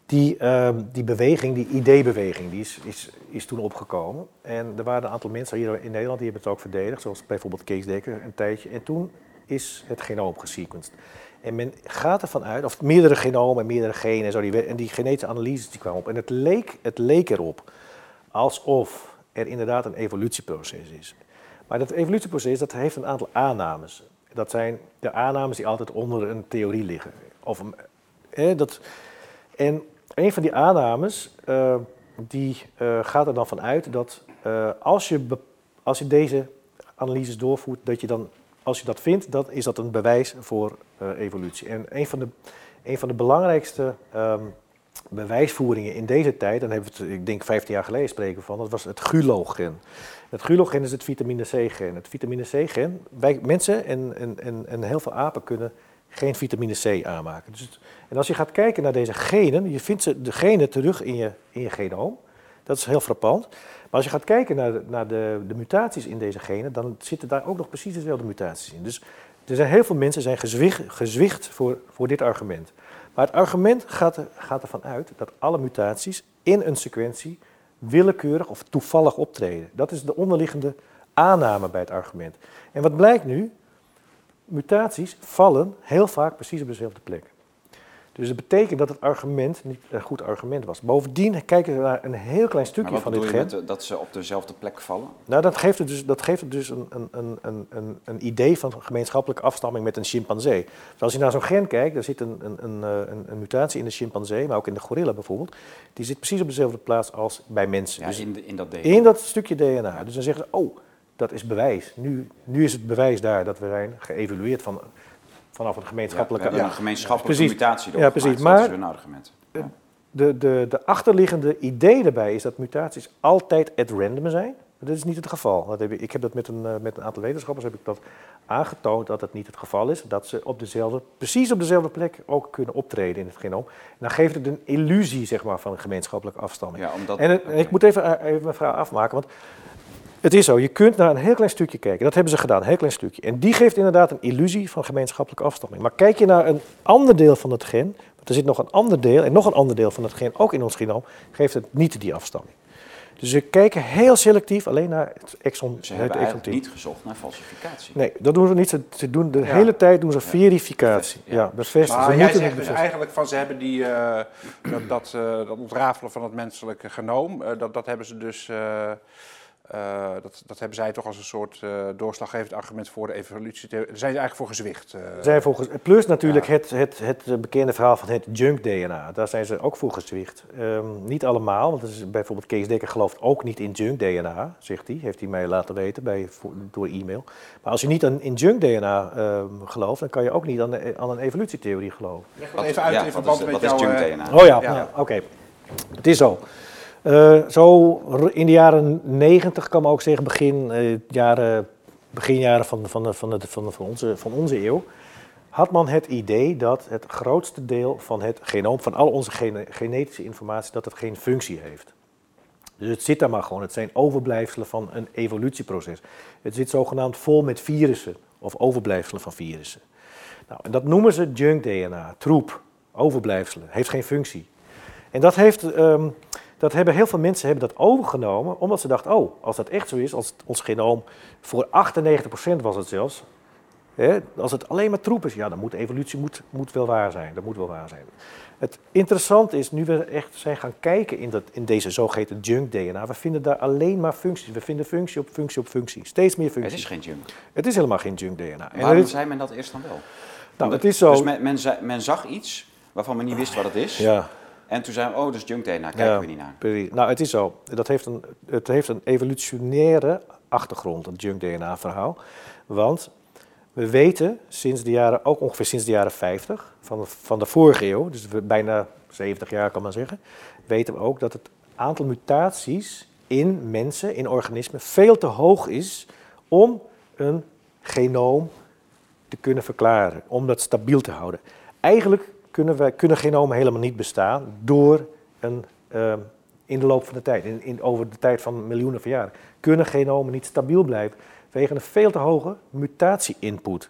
die, ehm, die beweging, die ideebeweging, die is, is, is toen opgekomen. En er waren een aantal mensen hier in Nederland die hebben het ook verdedigd. Zoals bijvoorbeeld Kees Dekker een tijdje. En toen is het genoom gesequenced. En men gaat ervan uit, of meerdere genomen en meerdere genen en zo, die, en die genetische analyses die kwamen op. En het leek, het leek erop alsof er inderdaad een evolutieproces is. Maar dat evolutieproces dat heeft een aantal aannames. Dat zijn de aannames die altijd onder een theorie liggen. Of een, dat, en een van die aannames uh, die, uh, gaat er dan vanuit dat uh, als, je als je deze analyses doorvoert, dat je dan, als je dat vindt, dan is dat een bewijs voor evolutie. En een van de, een van de belangrijkste um, bewijsvoeringen in deze tijd, dan hebben we het, ik denk 15 jaar geleden spreken van, dat was het gulogen. Het gulogen is het vitamine C-gen. Het vitamine C-gen, wij mensen en, en, en, en heel veel apen kunnen geen vitamine C aanmaken. Dus en als je gaat kijken naar deze genen, je vindt ze, de genen terug in je, in je genoom. Dat is heel frappant. Maar als je gaat kijken naar, de, naar de, de mutaties in deze genen, dan zitten daar ook nog precies dezelfde mutaties in. Dus er zijn heel veel mensen zijn gezwicht, gezwicht voor, voor dit argument. Maar het argument gaat, gaat ervan uit dat alle mutaties in een sequentie willekeurig of toevallig optreden. Dat is de onderliggende aanname bij het argument. En wat blijkt nu? Mutaties vallen heel vaak precies op dezelfde plek. Dus dat betekent dat het argument niet een goed argument was. Bovendien kijken we naar een heel klein stukje van dit gen. Met, dat ze op dezelfde plek vallen? Nou, dat geeft het dus, dat geeft het dus een, een, een, een, een idee van gemeenschappelijke afstamming met een chimpansee. Dus als je naar zo'n gen kijkt, daar zit een, een, een, een, mutatie in de chimpansee, maar ook in de gorilla bijvoorbeeld. Die zit precies op dezelfde plaats als bij mensen. Ja, dus in, in dat DNA. In dat stukje DNA. Dus dan zeggen ze, oh, dat is bewijs. Nu, nu is het bewijs daar dat we zijn geëvalueerd van vanaf een gemeenschappelijke... Ja, een gemeenschappelijke mutatie. Ja, precies. Maar dat is hun argument. De, de, de achterliggende idee daarbij is dat mutaties altijd at random zijn. Dat is niet het geval. Dat heb ik, ik heb dat met een, uh, met een aantal wetenschappers heb ik dat aangetoond dat het niet het geval is. Dat ze op dezelfde, precies op dezelfde plek ook kunnen optreden in het genoom. En dan geeft het een illusie zeg maar, van een gemeenschappelijke afstamming. Ja, omdat, en, okay. ik moet even, even mijn vraag afmaken, want het is zo, je kunt naar een heel klein stukje kijken. Dat hebben ze gedaan, een heel klein stukje. En die geeft inderdaad een illusie van gemeenschappelijke afstamming. Maar kijk je naar een ander deel van het gen, want er zit nog een ander deel en nog een ander deel van het gen, ook in ons genoom, geeft het niet die afstamming. Dus ze kijken heel selectief alleen naar het exon. Ze hebben het niet gezocht naar falsificatie. Nee, dat doen ze niet. Ze doen de ja. hele tijd doen ze verificatie. Ja, ja bevestigen. Maar jij zegt dus eigenlijk van ze hebben die, uh, dat, dat, uh, dat ontrafelen van het menselijke genoom, uh, dat, dat hebben ze dus... Uh, dat, dat, hebben zij toch als een soort uh, doorslaggevend argument voor de evolutietheorie. Daar zijn ze eigenlijk voor gezwicht. Uh, zijn voor, plus natuurlijk ja. het, het, het, bekende verhaal van het junk-DNA. Daar zijn ze ook voor gezwicht. Um, niet allemaal, want is bijvoorbeeld Kees Dekker gelooft ook niet in junk-DNA, zegt hij. Heeft hij mij laten weten bij, voor, door e-mail. Maar als je niet aan, in junk-DNA um, gelooft, dan kan je ook niet aan, de, aan een evolutietheorie geloven. Leg dat even uit ja, in verband met wat. Is junk-DNA? Oh ja, ja. oké. Okay. Het is zo. Uh, zo in de jaren 90 kan men ook zeggen, begin, uh, jaren, beginjaren van, van, van, de, van, van, onze, van onze eeuw, had men het idee dat het grootste deel van het genoom, van al onze gene, genetische informatie, dat het geen functie heeft. Dus het zit daar maar gewoon. Het zijn overblijfselen van een evolutieproces. Het zit zogenaamd vol met virussen of overblijfselen van virussen. Nou, en dat noemen ze junk DNA, troep, overblijfselen, heeft geen functie. En dat heeft um, dat hebben heel veel mensen hebben dat overgenomen, omdat ze dachten, oh, als dat echt zo is, als ons genoom voor 98% was het zelfs, hè, als het alleen maar troep is, ja, dan moet evolutie moet, moet wel waar zijn. Dat moet wel waar zijn. Het interessante is, nu we echt zijn gaan kijken in, dat, in deze zogeheten junk DNA, we vinden daar alleen maar functies. We vinden functie op functie op functie. Steeds meer functies. Het is geen junk. Het is helemaal geen junk DNA. En waarom zei men dat eerst dan wel? Nou, het is zo... Dus men, men, men zag iets waarvan men niet wist wat het is. Ja. En toen zeiden we, oh, is junk DNA, kijken ja, we niet naar. Precies. Nou, het is zo. Dat heeft een, het heeft een evolutionaire achtergrond, dat junk DNA-verhaal. Want we weten sinds de jaren, ook ongeveer sinds de jaren 50 van de, van de vorige eeuw, dus bijna 70 jaar kan man zeggen, weten we ook dat het aantal mutaties in mensen, in organismen, veel te hoog is om een genoom te kunnen verklaren, om dat stabiel te houden. Eigenlijk kunnen, wij, kunnen genomen helemaal niet bestaan door een, uh, in de loop van de tijd, in, in, over de tijd van miljoenen van jaren, kunnen genomen niet stabiel blijven vanwege een veel te hoge mutatie-input.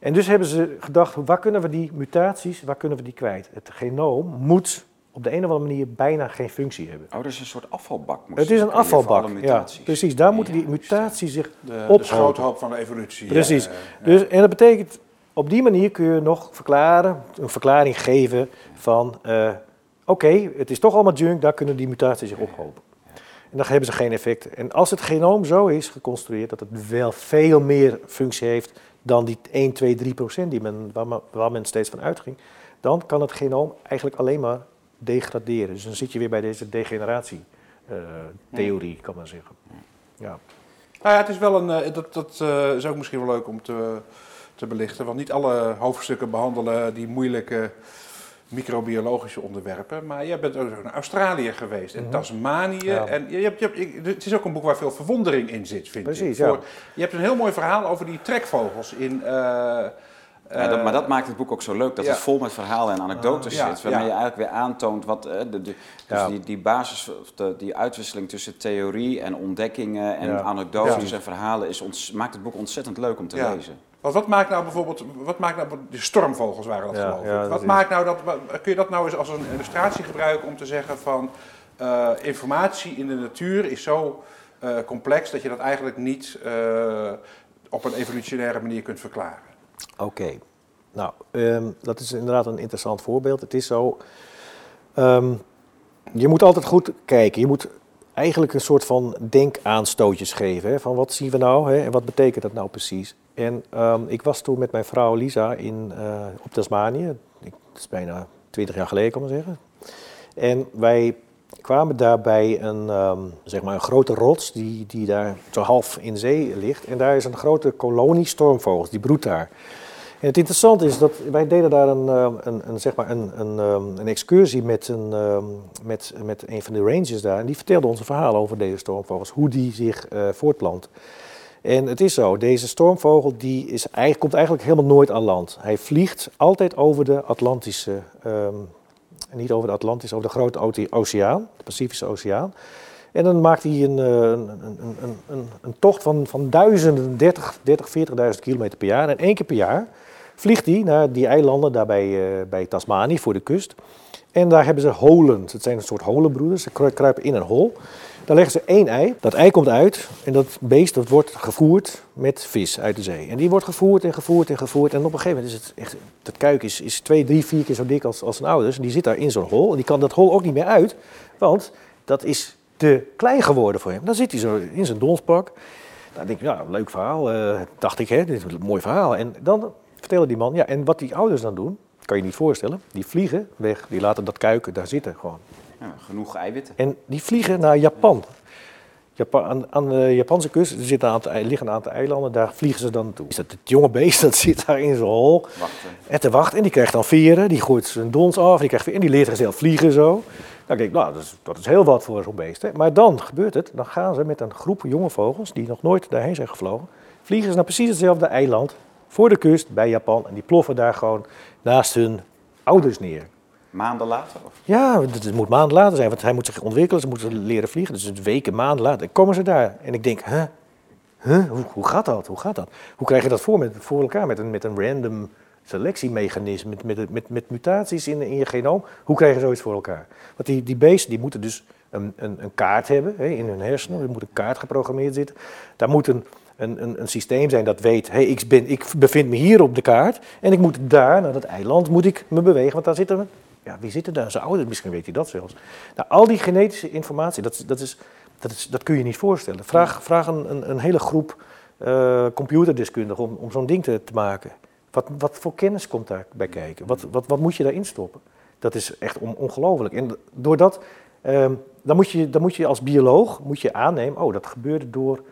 En dus hebben ze gedacht, waar kunnen we die mutaties, waar kunnen we die kwijt? Het genoom moet op de een of andere manier bijna geen functie hebben. Oh, dat is een soort afvalbak. Het is een afvalbak, ja. Precies, daar moeten die mutaties zich De, op. de schroothoop van de evolutie. Precies. Ja, ja. Dus, en dat betekent, op die manier kun je nog verklaren, een verklaring geven van, eh, oké, het is toch allemaal junk, daar kunnen die mutaties zich ophopen. En dan hebben ze geen effect. En als het genoom zo is geconstrueerd dat het wel veel meer functie heeft dan die 1, 2, 3 procent die men, waar, men, steeds van uitging, dan kan het genoom eigenlijk alleen maar degraderen. Dus dan zit je weer bij deze degeneratietheorie, kan men zeggen. Ja. Nou ja, het is wel een, eh, dat, dat eh, is ook misschien wel leuk om te, te belichten. Want niet alle hoofdstukken behandelen die moeilijke microbiologische onderwerpen. Maar jij bent ook naar Australië geweest en Mhm. Tasmanië. Ja. En je hebt, je hebt, het is ook een boek waar veel verwondering in zit, vind Precies, ik. ja. je hebt een heel mooi verhaal over die trekvogels in... eh, Ja, dat, maar eh, dat maakt het boek ook zo leuk, dat ja. het vol met verhalen en anekdotes Ja, zit. Waarmee ja. je eigenlijk weer aantoont wat eh, de, de, dus Ja. die, die basis, of de, die uitwisseling tussen theorie en ontdekkingen en Ja. anekdotes Ja. en verhalen is ons, maakt het boek ontzettend leuk om te Ja. lezen. Want wat maakt nou bijvoorbeeld, wat maakt nou, de stormvogels waren dat Ja, geloof ik. Wat maakt nou dat, kun je dat nou eens als een illustratie gebruiken om te zeggen van eh, informatie in de natuur is zo eh, complex dat je dat eigenlijk niet eh, op een evolutionaire manier kunt verklaren? Oké, nou, ehm, dat is inderdaad een interessant voorbeeld. Het is zo, ehm, je moet altijd goed kijken. Je moet eigenlijk een soort van denkaanstootjes geven. Hè, van wat zien we nou hè, en wat betekent dat nou precies? En ehm, ik was toen met mijn vrouw Lisa in, eh, op Tasmanië. Ik, dat is bijna twintig jaar geleden, kan maar zeggen. En wij kwamen daar bij een, ehm, zeg maar een grote rots die, die daar zo half in zee ligt. En daar is een grote kolonie stormvogels, die broedt daar. Het interessante is dat wij deden daar een, ehm, een, een, zeg maar een, een, ehm, een excursie met een, ehm, met, met van de rangers daar. En die vertelde ons een verhaal over deze stormvogels, hoe die zich eh, voortplant. En het is zo, deze stormvogel die is, eigenlijk- komt eigenlijk helemaal nooit aan land. Hij vliegt altijd over de Atlantische, niet over de Atlantische, over de grote ote- oceaan, de Pacifische Oceaan. En dan maakt hij een, eh, een, een, een tocht van, van duizenden, 30, 30 40.000 kilometer per jaar. En één keer per jaar vliegt hij naar die eilanden daar bij, eh, bij Tasmanië voor de kust. En daar hebben ze holen. Het zijn een soort holenbroeders. Ze kru- kruipen in een hol. Daar leggen ze één ei. Dat ei komt uit en dat beest dat wordt gevoerd met vis uit de zee. En die wordt gevoerd en gevoerd en gevoerd. En op een gegeven moment is het echt... Dat kuik is, is twee, drie, vier keer zo dik als, als zijn ouders. En die zit daar in zo'n hol. En die kan dat hol ook niet meer uit. Want dat is te klein geworden voor hem. Dan zit hij zo in zijn donspak. Dan denk ik, ja, leuk verhaal. eh, dacht ik, hè, dit is een mooi verhaal. En dan vertelde die man, ja, en wat die ouders dan doen, kan je niet voorstellen. Die vliegen weg, die laten dat kuiken daar zitten gewoon. Ja, genoeg eiwitten. En die vliegen naar Japan. Japan aan, aan de Japanse kust er zitten een aantal, liggen een aantal eilanden, daar vliegen ze dan naartoe. Is dat het jonge beest dat zit daar in zijn hol Wachten. en te wachten. En die krijgt dan veren, die gooit zijn dons af, die krijgt en die leert zichzelf vliegen zo. Dan denk ik, nou, dat is, dat is heel wat voor zo'n beest. Hè. Maar dan gebeurt het, dan gaan ze met een groep jonge vogels, die nog nooit daarheen zijn gevlogen, vliegen ze naar precies hetzelfde eiland, voor de kust, bij Japan. En die ploffen daar gewoon naast hun ouders neer. Maanden later? Of? Ja, het, moet maanden later zijn, want hij moet zich ontwikkelen, ze moeten leren vliegen. Dus het weken, maanden later komen ze daar. En ik denk, huh? Huh? Hoe, hoe gaat dat? Hoe gaat dat? Hoe krijg je dat voor, met, voor elkaar met een, met een random selectiemechanisme, met, met, met, met mutaties in, in je genoom? Hoe krijg je zoiets voor elkaar? Want die, die beesten die moeten dus een, een, een kaart hebben hè, in hun hersenen, er moet een kaart geprogrammeerd zitten. Daar moet een, een, een, een systeem zijn dat weet, hey, ik, ben, ik bevind me hier op de kaart en ik moet daar, naar dat eiland, moet ik me bewegen, want daar zitten ja, wie zitten daar? Zijn ouders, misschien weet hij dat zelfs. Nou, al die genetische informatie, dat, dat, is, dat, is, dat kun je niet voorstellen. Vraag, een, een, hele groep eh, computerdeskundigen om, om zo'n ding te, te maken. Wat, wat voor kennis komt daarbij kijken? Wat, wat, wat moet je daarin stoppen? Dat is echt on, ongelooflijk. En doordat, ehm, dan, moet je, dan moet je als bioloog moet je aannemen, oh, dat gebeurde door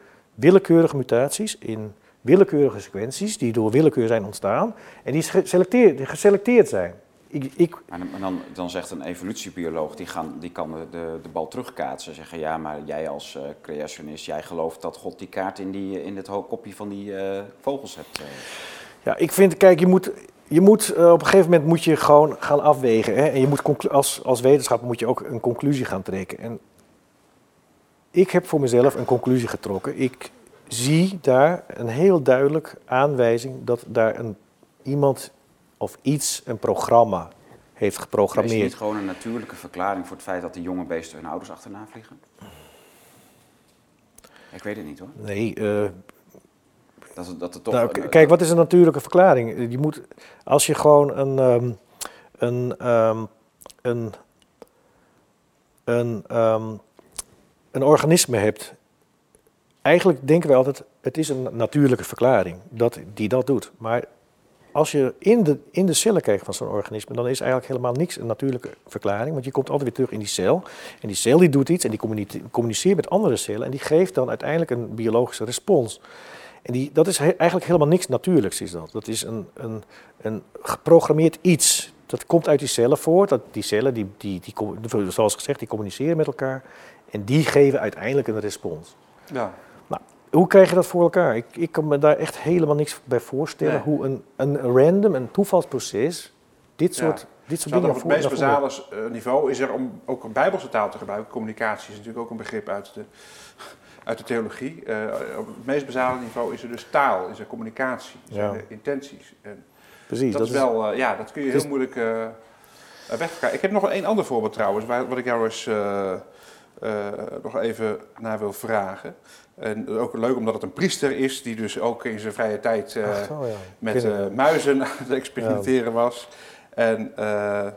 willekeurige mutaties in willekeurige sequenties die door willekeur zijn ontstaan en die geselecteerd, geselecteerd zijn. Ik, ik, Maar dan, dan, zegt een evolutiebioloog, die, gaan, die kan de, de, de bal terugkaatsen. Zeggen, ja, maar jij als eh, creationist, jij gelooft dat God die kaart in, die, in het kopje van die eh, vogels hebt. eh. Ja, ik vind, kijk, je moet, je moet eh, op een gegeven moment moet je gewoon gaan afwegen. Hè? En je moet als, als wetenschapper moet je ook een conclusie gaan trekken. En ik heb voor mezelf een conclusie getrokken. Ik zie daar een heel duidelijk aanwijzing dat daar een, iemand of iets, een programma heeft Is geprogrammeerd. het niet gewoon een natuurlijke verklaring voor het feit dat de jonge beesten hun ouders achterna vliegen? Ik weet het niet hoor. Nee, eh, Dat, dat het toch. nou, kijk, wat is een natuurlijke verklaring? Je moet, als je gewoon een, ehm, een, ehm, een, een, ehm, een organisme hebt. Eigenlijk denken we altijd, het is een natuurlijke verklaring dat, die dat doet. Maar als je in de, in de cellen kijkt van zo'n organisme, dan is eigenlijk helemaal niks een natuurlijke verklaring. Want je komt altijd weer terug in die cel. En die cel die doet iets en die communi- communiceert met andere cellen. En die geeft dan uiteindelijk een biologische respons. En die, dat is eigenlijk helemaal niks natuurlijks is dat. Dat is een, een, een geprogrammeerd iets. Dat komt uit die cellen voort. Dat die cellen, die, die, die, zoals gezegd, die communiceren met elkaar. En die geven uiteindelijk een respons. Ja. Hoe krijg je dat voor elkaar? Ik, ik kan me daar echt helemaal niks bij voorstellen. Nee. Hoe een, een random, een toevalsproces, dit Ja. soort, dit soort dingen op het meest basale eh, niveau is er om ook een bijbelse taal te gebruiken. Communicatie is natuurlijk ook een begrip uit de, uit de theologie. Eh, op het meest basale niveau is er dus taal, is er communicatie, zijn Ja. er intenties. En Precies, dat, is wel, eh, ja, dat kun je heel moeilijk eh wegkrijgen. Ik heb nog een ander voorbeeld trouwens, waar, wat ik jou eens eh, eh, nog even naar wil vragen. En ook leuk omdat het een priester is, die dus ook in zijn vrije tijd eh, Ach ja. met eh, muizen aan het experimenteren was. En eh, eh,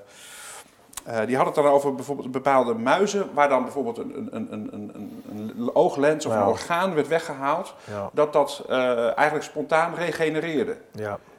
die had het dan over bijvoorbeeld bepaalde muizen, waar dan bijvoorbeeld een, een, een, een, ooglens of een Ja. orgaan werd weggehaald, Ja, dat dat eh, eigenlijk spontaan regenereerde.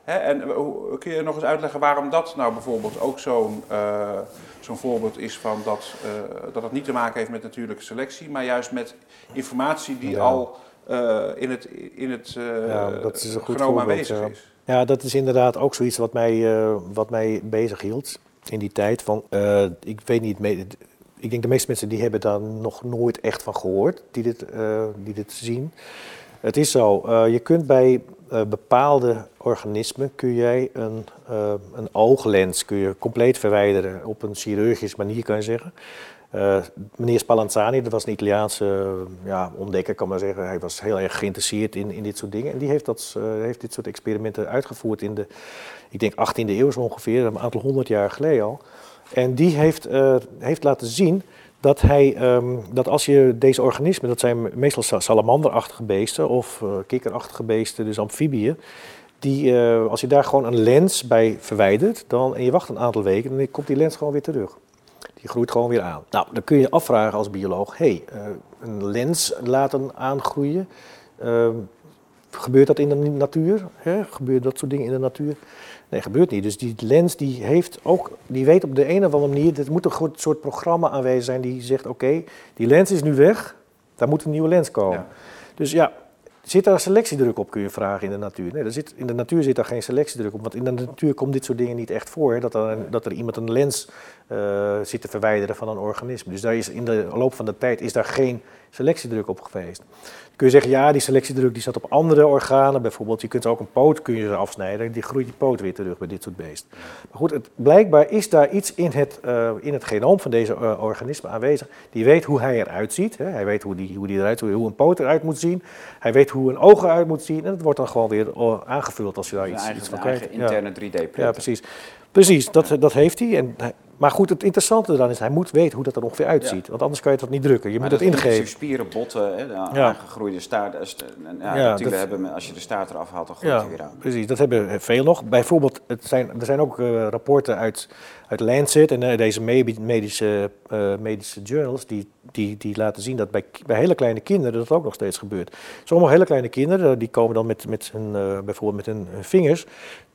Hè, en eh, hoe- kun je nog eens uitleggen waarom dat nou bijvoorbeeld ook zo'n eh, zo'n voorbeeld is van dat, eh, dat het niet te maken heeft met natuurlijke selectie, maar juist met informatie die Ja. al eh, in het, in het eh Ja, dat is een goed genomen voorbeeld, aanwezig ja. is. ja, dat is inderdaad ook zoiets wat mij, eh, wat mij bezig hield in die tijd. Van, eh, ik weet niet, me- ik denk de meeste mensen die hebben daar nog nooit echt van gehoord, die dit, eh, die dit zien. Het is zo, eh, je kunt bij eh, bepaalde organismen kun jij een, eh, een ooglens kun je compleet verwijderen op een chirurgische manier, kan je zeggen. Eh, meneer Spallanzani, dat was een Italiaanse ja, ontdekker, kan maar zeggen. Hij was heel erg geïnteresseerd in, in dit soort dingen. En die heeft, dat, heeft dit soort experimenten uitgevoerd in de, ik denk 18e eeuw ongeveer, een aantal honderd jaar geleden al. En die heeft, heeft laten zien dat, hij, ehm, dat als je deze organismen, dat zijn meestal sa- salamanderachtige beesten of eh, kikkerachtige beesten, dus amfibieën, die, eh, als je daar gewoon een lens bij verwijdert dan, en je wacht een aantal weken, dan komt die lens gewoon weer terug. Die groeit gewoon weer aan. Nou, dan kun je afvragen als bioloog, hey, eh, een lens laten aangroeien, ehm, gebeurt dat in de natuur? Hè? Gebeurt dat soort dingen in de natuur? Nee, gebeurt niet. Dus die lens die heeft ook, die weet op de een of andere manier, er moet een soort programma aanwezig zijn die zegt, oké, die lens is nu weg, daar moet een nieuwe lens komen. Ja. Dus ja, zit daar selectiedruk op, kun je vragen in de natuur? Nee, er zit, in de natuur zit daar geen selectiedruk op, want in de natuur komt dit soort dingen niet echt voor, hè, dat, er, dat er iemand een lens eh, zit te verwijderen van een organisme. Dus daar is in de loop van de tijd is daar geen selectiedruk op geweest. Dan kun je zeggen, ja, die selectiedruk die zat op andere organen. Bijvoorbeeld, je kunt ook een poot kun je afsnijden. Die groeit die poot weer terug bij dit soort beesten. Maar goed, het, blijkbaar is daar iets in het, eh, in het genoom van deze eh, organisme aanwezig. Die weet hoe hij eruit ziet. Hè. Hij weet hoe, die, hoe, die eruit, hoe, hoe een poot eruit moet zien. Hij weet hoe een oog eruit moet zien. En het wordt dan gewoon weer eh, aangevuld als je daar iets, iets van krijgt. Ja. interne 3D-print. Ja, precies. Precies, dat, dat heeft hij. En, hij- maar goed, het interessante eraan is, hij moet weten hoe dat er ongeveer uitziet. Want anders kan je dat niet drukken. Je Maar moet het ingeven. spieren, botten, hè, de Ja. aangegroeide staart. eh, Ja, Ja, reptielen dat- hebben, als je de staart eraf haalt, dan groeit hij weer aan. precies. Dat hebben veel nog. Bijvoorbeeld, het zijn, er zijn ook eh, rapporten uit, uit Lancet en eh, deze me- medische, medische journals die, die, die laten zien dat bij, bij hele kleine kinderen dat ook nog steeds gebeurt. Sommige hele kleine kinderen die komen dan met, met hun, bijvoorbeeld met hun vingers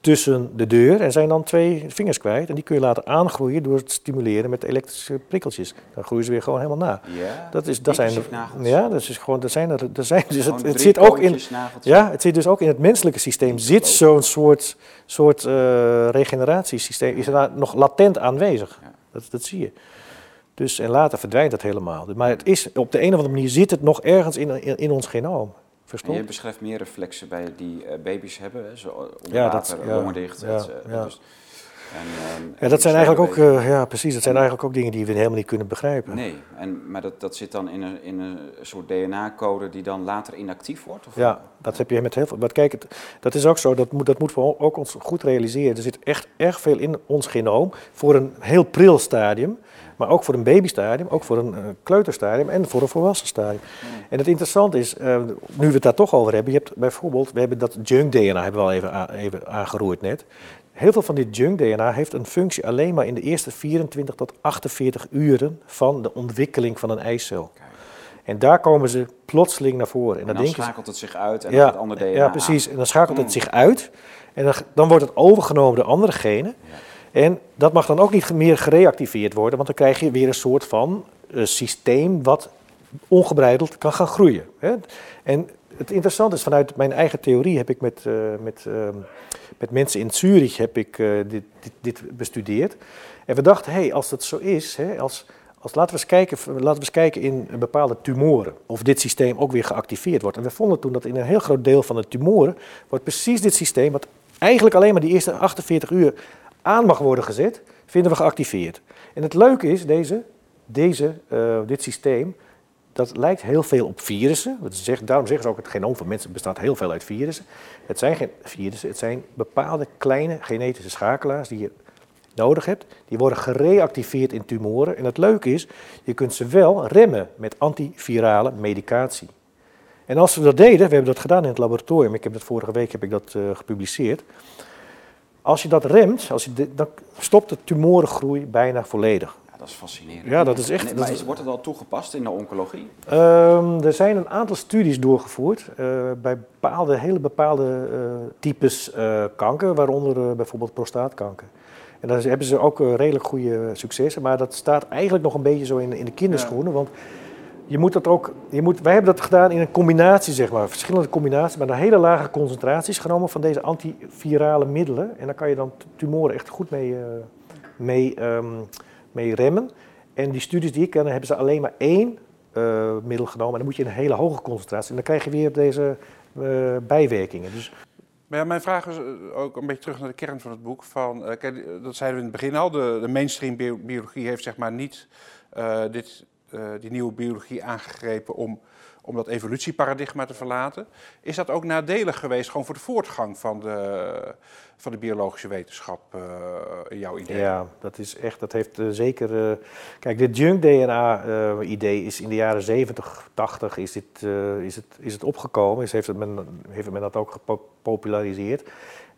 tussen de deur en zijn dan twee vingers kwijt. En die kun je laten aangroeien door het stimuleren met elektrische prikkeltjes. Dan groeien ze weer gewoon helemaal na. Ja, Dat, is, dat zijn nagels. Ja, dat is gewoon, er zijn er zijn, dus het, het zit ook in, ja, het zit dus ook in het menselijke systeem. Zit zo'n soort, soort eh, regeneratiesysteem, is er daar nog latent aanwezig. Ja. Dat, dat zie je. Dus, en later verdwijnt dat helemaal. Maar het is, op de een of andere manier zit het nog ergens in, in, in ons genoom. En je beschrijft meer reflexen bij die eh, baby's hebben, hè, zo onder Ja, water, dat- ja, ja, eh, ja. Dus, En, ehm, Ja, dat zijn eigenlijk ook, eh, ja, precies, dat zijn eigenlijk ook dingen die we helemaal niet kunnen begrijpen. Nee, en, maar dat, dat zit dan in een, in een soort DNA-code die dan later inactief wordt? Of Ja, dat heb je met heel veel. Maar kijk, het, dat is ook zo, dat, moet, dat moeten we ook ons goed realiseren. Er zit echt erg veel in ons genoom voor een heel pril stadium, maar ook voor een babystadium, ook voor een eh, kleuterstadium en voor een volwassen stadium. En het interessante is, eh, nu we het daar toch over hebben, je hebt bijvoorbeeld, we hebben dat junk-DNA, hebben we al even, even aangeroerd net. Heel veel van dit junk-DNA heeft een functie alleen maar in de eerste 24 tot 48 uren van de ontwikkeling van een eicel. Kijk. En daar komen ze plotseling naar voren. En En dan, dan ze, schakelt het zich uit en dan het andere DNA ja, precies. En dan schakelt het Mm. zich uit. En dan, dan wordt het overgenomen door andere genen. Ja. En dat mag dan ook niet meer gereactiveerd worden, want dan krijg je weer een soort van eh, systeem wat ongebreideld kan gaan groeien. Hè? En het interessante is, vanuit mijn eigen theorie heb ik met, eh, met, ehm, met mensen in Zurich heb ik, eh, dit, dit, bestudeerd. En we dachten, hey, als dat zo is, hè, als, als, laten, we eens kijken, laten we eens kijken in bepaalde tumoren of dit systeem ook weer geactiveerd wordt. En we vonden toen dat in een heel groot deel van de tumoren wordt precies dit systeem, wat eigenlijk alleen maar die eerste 48 uur aan mag worden gezet, vinden we geactiveerd. En het leuke is, deze, deze, eh, dit systeem, dat lijkt heel veel op virussen. Zegt, daarom zeggen ze ook, het genoom van mensen bestaat heel veel uit virussen. Het zijn geen virussen, het zijn bepaalde kleine genetische schakelaars die je nodig hebt. Die worden gereactiveerd in tumoren. En het leuke is, je kunt ze wel remmen met antivirale medicatie. En als we dat deden, we hebben dat gedaan in het laboratorium, ik heb dat vorige week heb ik dat eh, gepubliceerd. Als je dat remt, als je de- dan stopt de tumorengroei bijna volledig. Ja, dat is fascinerend. Ja, dat is echt- En- maar is- wordt het al toegepast in de oncologie? Ehm, er zijn een aantal studies doorgevoerd eh, bij bepaalde, hele bepaalde eh, types eh, kanker, waaronder bijvoorbeeld prostaatkanker. En daar hebben ze ook redelijk goede successen, maar dat staat eigenlijk nog een beetje zo in, in de kinderschoenen. Want je moet dat ook, je moet, wij hebben dat gedaan in een combinatie, zeg maar, verschillende combinaties, maar naar hele lage concentraties genomen van deze antivirale middelen. En daar kan je dan tumoren echt goed mee, eh, mee, ehm, mee remmen. En die studies die ik ken, hebben ze alleen maar één eh, middel genomen. En dan moet je in een hele hoge concentratie. En dan krijg je weer deze eh, bijwerkingen. Dus Maar mijn vraag is ook een beetje terug naar de kern van het boek. Van, dat zeiden we in het begin al, de, de mainstream bio- biologie heeft zeg maar niet dit, eh, die nieuwe biologie aangegrepen om, om dat evolutieparadigma te verlaten. Is dat ook nadelig geweest gewoon voor de voortgang van de, van de biologische wetenschap, eh, jouw idee? Ja, dat is echt, dat heeft eh, zeker. kijk, dit junk-DNA-idee is in de jaren 70, 80 is, dit, is, het, is het opgekomen. Is, heeft, het men, heeft men dat ook gepopulariseerd.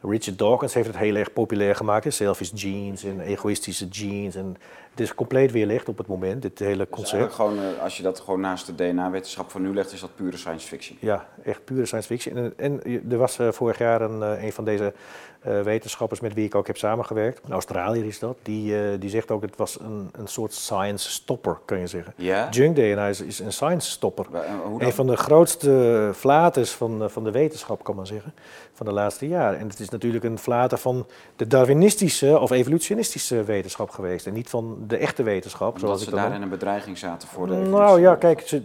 Richard Dawkins heeft het heel erg populair gemaakt. hè, Selfish genes en egoïstische genes. En het is compleet weerlegd op het moment, dit hele Dus concept. gewoon, eh, als je dat gewoon naast de DNA-wetenschap van nu legt, is dat pure science fiction. Ja, echt pure science fiction. En, en er was eh, vorig jaar een, eh, een van deze wetenschappers met wie ik ook heb samengewerkt. Een Australiër is dat. Die, eh, die zegt ook, het was een, een soort science stopper, kun je zeggen. Ja? Junk DNA is, is een science stopper. Eh, Een van de grootste flaters van, eh, van de wetenschap, kan man zeggen, van de laatste jaren. En het is natuurlijk een flater van de Darwinistische of evolutionistische wetenschap geweest. En niet van de echte wetenschap, Omdat zoals ze ik dat daar in een bedreiging zaten voor de Nou ja, kijk, ze,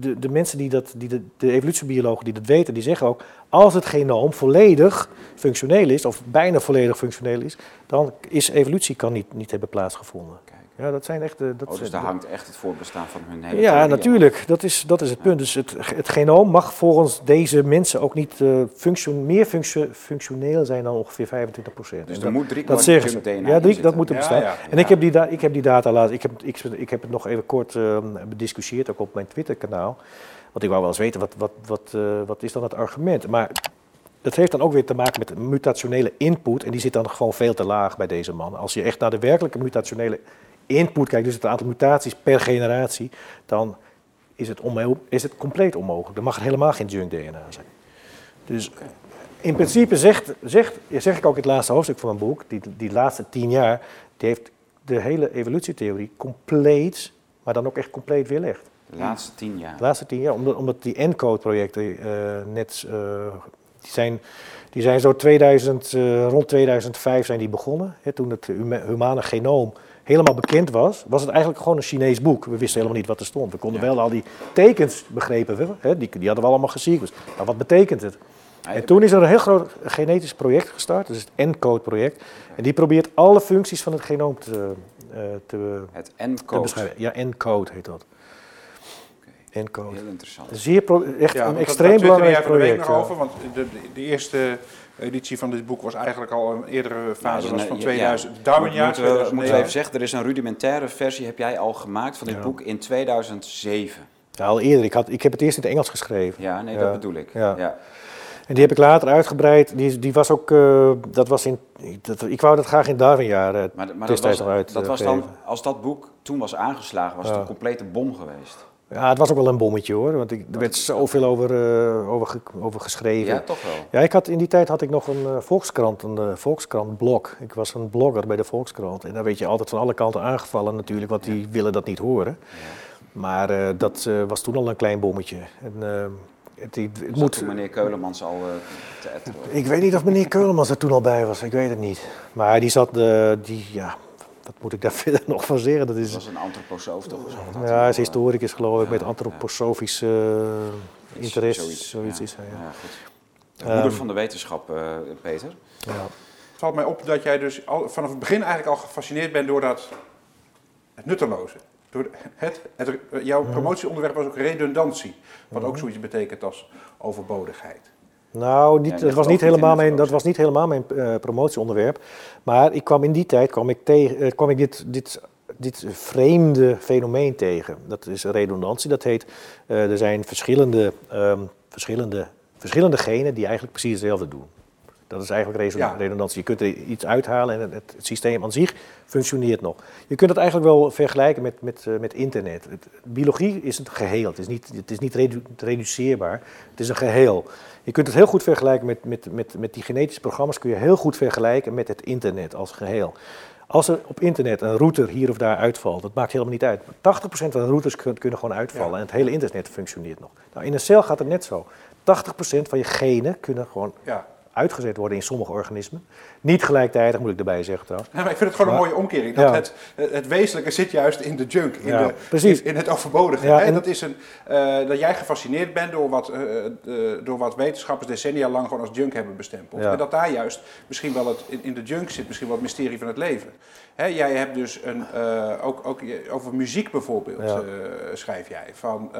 de, de, mensen die dat, die de, de evolutiebiologen die dat weten, die zeggen ook, als het genoom volledig functioneel is, of bijna volledig functioneel is, dan is evolutie kan niet, niet hebben plaatsgevonden. Ja, dat zijn echt... eh, Dat Oh, dus daar hangt echt het voortbestaan van hun hele ja, theorie natuurlijk. Dat is, dat is het punt. Dus het, het genoom mag volgens deze mensen ook niet eh, functio- meer functio- functioneel zijn dan ongeveer 25 procent. Dus er moet drie dat zeggen ze. DNA Ja, drie, dat moet er Ja, bestaan. ja, En ik heb, die ik heb die data laten. Ik heb, ik, ik heb het nog even kort eh, bediscussieerd, ook op mijn Twitter-kanaal. Want ik wou wel eens weten, wat, wat, wat, eh, wat is dan het argument? Maar dat heeft dan ook weer te maken met mutationele input. En die zit dan gewoon veel te laag bij deze man. Als je echt naar de werkelijke mutationele input kijkt, dus het aantal mutaties per generatie, dan is het, is het compleet onmogelijk. Er mag helemaal geen junk DNA zijn. Dus in principe zegt, zegt, zeg ik ook in het laatste hoofdstuk van mijn boek, die, die laatste tien jaar, die heeft de hele evolutietheorie compleet, maar dan ook echt compleet weerlegd. De laatste tien jaar. De laatste tien jaar, omdat, omdat die ENCODE-projecten eh, net, eh, die zijn, die zijn zo 2000, eh, rond 2005 zijn die begonnen. Hè, toen het huma- humane genoom helemaal bekend was, was het eigenlijk gewoon een Chinees boek. We wisten helemaal niet wat er stond. We konden Ja. wel al die tekens begrepen, we, hè, die, die hadden we allemaal gesequenced. Maar wat betekent het? En toen is er een heel groot genetisch project gestart, dus het ENCODE-project. En die probeert alle functies van het genoom te, uh, te, het ENCODE? beschrijven. Ja, ENCODE heet dat. ENCODE. Heel interessant. Zeer echt een extreem belangrijk project. nog over, want de, de, eerste editie van dit boek was eigenlijk al een eerdere fase was van 2000. Ja, Darwinjaar. Moeten we, moeten we even zeggen, er is een rudimentaire versie, heb jij al gemaakt van dit boek in 2007. Ja, al eerder. Ik, had, ik heb het eerst in het Engels geschreven. Ja, nee, dat bedoel ik. ja. En die heb ik later uitgebreid. Die, die was ook, uh, dat was in, dat, ik wou dat graag in Darwinjaar uh, maar, maar dat was, uit, dat was dan, als dat boek toen was aangeslagen, was het een complete bom geweest. Ja, het was ook wel een bommetje hoor, want ik, er werd zoveel over, uh, over, over geschreven. Ja, toch wel. Ja, ik had, in die tijd had ik nog een uh, Volkskrant, een uh, Volkskrant-blog. Ik was een blogger bij de Volkskrant en daar werd je altijd van alle kanten aangevallen natuurlijk, want die willen dat niet horen. Ja. Maar dat was toen al een klein bommetje. En, het, het moet... meneer Keulemans al te? Ik weet niet of meneer Keulemans er toen al bij was, ik weet het niet. Maar die zat, die, ja, wat moet ik daar verder nog van zeggen? Dat, is, dat was een antroposoof toch? Ja, hij is historicus geloof ik, met antroposofische uh, interesse. Zoiets, zoiets is hij. Ja. Ja, goed. De moeder um, van de wetenschap, uh, Peter. Ja. Het valt mij op dat jij dus al, vanaf het begin eigenlijk al gefascineerd bent door dat het nutteloze. Door het, het, jouw promotieonderwerp was ook redundantie, wat ook zoiets betekent als overbodigheid. Nou, niet, dat, was niet helemaal mijn, dat was niet helemaal mijn uh, promotieonderwerp. Maar ik kwam in die tijd kwam ik tegen, uh, kwam ik dit, dit, dit vreemde fenomeen tegen. Dat is redundantie. Dat heet, uh, er zijn verschillende, um, verschillende, verschillende genen die eigenlijk precies hetzelfde doen. Dat is eigenlijk redundantie. Je kunt er iets uithalen en het, het, systeem aan zich functioneert nog. Je kunt het eigenlijk wel vergelijken met, met, met internet. Het, biologie is een geheel. Het is niet, het is niet redu reduceerbaar. Het is een geheel. Je kunt het heel goed vergelijken met, met, met, met die genetische programma's, kun je heel goed vergelijken met het internet als geheel. Als er op internet een router hier of daar uitvalt, dat maakt helemaal niet uit. 80% van de routers kunnen gewoon uitvallen en het hele internet functioneert nog. Nou, in een cel gaat het net zo. 80% van je genen kunnen gewoon ja uitgezet worden in sommige organismen. Niet gelijktijdig, moet ik erbij zeggen trouwens. Ja, maar ik vind het gewoon een mooie omkering. Dat het, het wezenlijke zit juist in de junk, in, ja, de, in, in, het overbodige. en dat, is een, uh, dat jij gefascineerd bent door wat, uh, door wat wetenschappers decennia lang gewoon als junk hebben bestempeld. En dat daar juist misschien wel het, in, in de junk zit, misschien wel het mysterie van het leven. Hè, jij hebt dus een, ook, ook over muziek bijvoorbeeld, schrijf jij. Van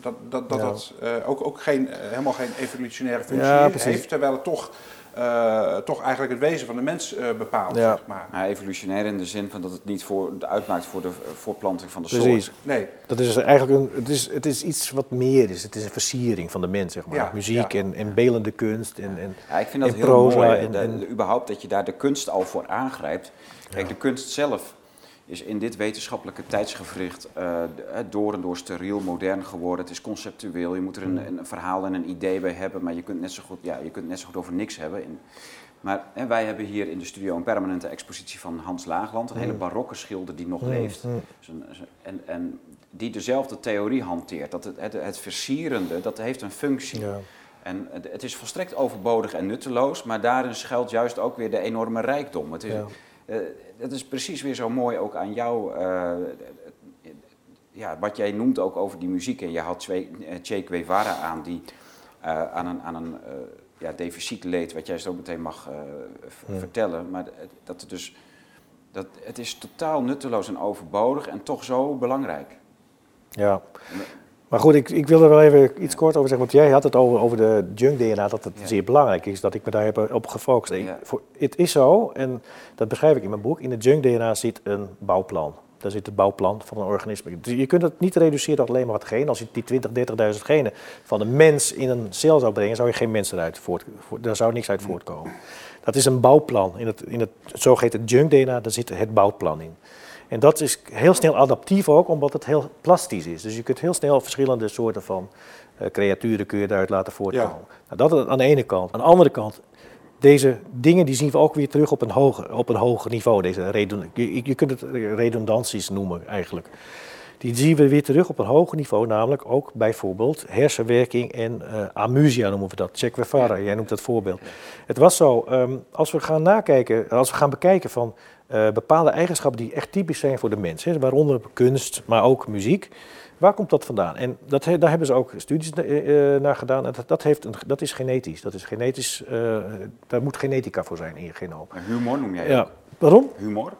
dat dat, dat, dat uh, ook, ook geen, uh, helemaal geen evolutionaire functie ja, heeft, terwijl het toch, uh, toch eigenlijk het wezen van de mens bepaalt. Ja. Zeg maar. ja, evolutionair in de zin van dat het niet voor, uitmaakt voor de voortplanting van de precies. soort. Nee. Dat is eigenlijk een, het, is, het is iets wat meer is. Het is een versiering van de mens, zeg maar. Ja, Muziek En, en belende kunst en, en Ja, ik vind dat heel proza mooi. En, en, überhaupt dat je daar de kunst al voor aangrijpt. Kijk, de kunst zelf is in dit wetenschappelijke tijdsgevricht uh, door en door steriel modern geworden. Het is conceptueel, je moet er een, mm. een, verhaal en een idee bij hebben, maar je kunt net zo goed, ja, je kunt net zo goed over niks hebben. In, maar wij hebben hier in de studio een permanente expositie van Hans Laagland, een hele mm. barokke schilder die nog mm. leeft. en, en die dezelfde theorie hanteert, dat het, het, het versierende, dat heeft een functie. Ja. En het is volstrekt overbodig en nutteloos, maar daarin schuilt juist ook weer de enorme rijkdom. Het is, ja. Uh, dat is precies weer zo mooi ook aan jou. Uh, ja, wat jij noemt ook over die muziek. En je had eh, Che Guevara aan, die aan een, aan een ja, deficiet leed, wat jij zo meteen mag vertellen. Maar dat het dus. Dat, het is totaal nutteloos en overbodig en toch zo belangrijk. Ja. Maar goed, ik, ik wil er wel even iets kort over zeggen. Want jij had het over, over de junk DNA, dat het zeer belangrijk is dat ik me daar heb op gefocust. het is zo, en dat beschrijf ik in mijn boek, in het junk DNA zit een bouwplan. Daar zit het bouwplan van een organisme. Dus je kunt het niet reduceren tot alleen maar wat genen. Als je die 20, 30.000 genen van een mens in een cel zou brengen, zou je geen mensen eruit voort, daar zou niks uit voortkomen. Dat is een bouwplan. In het, in het zogeheten junk DNA, daar zit het bouwplan in. En dat is heel snel adaptief ook, omdat het heel plastisch is. Dus je kunt heel snel verschillende soorten van uh, creaturen kun je daaruit laten voortkomen. Ja. Nou, dat aan de ene kant. Aan de andere kant, deze dingen die zien we ook weer terug op een hoger, op een hoger niveau. Deze je, je kunt het redundanties noemen eigenlijk. Die zien we weer terug op een hoger niveau, namelijk ook bijvoorbeeld hersenwerking en uh, amusia noemen we dat. Che Guevara, jij noemt dat voorbeeld. Het was zo, um, als we gaan nakijken, als we gaan bekijken van uh, bepaalde eigenschappen die echt typisch zijn voor de mens, hè, waaronder kunst, maar ook muziek. Waar komt dat vandaan? En dat, daar hebben ze ook studies naar gedaan. En dat, dat, heeft een, dat is genetisch. Dat is genetisch daar moet genetica voor zijn in je genoom. humor noem jij ja. Waarom? Humor?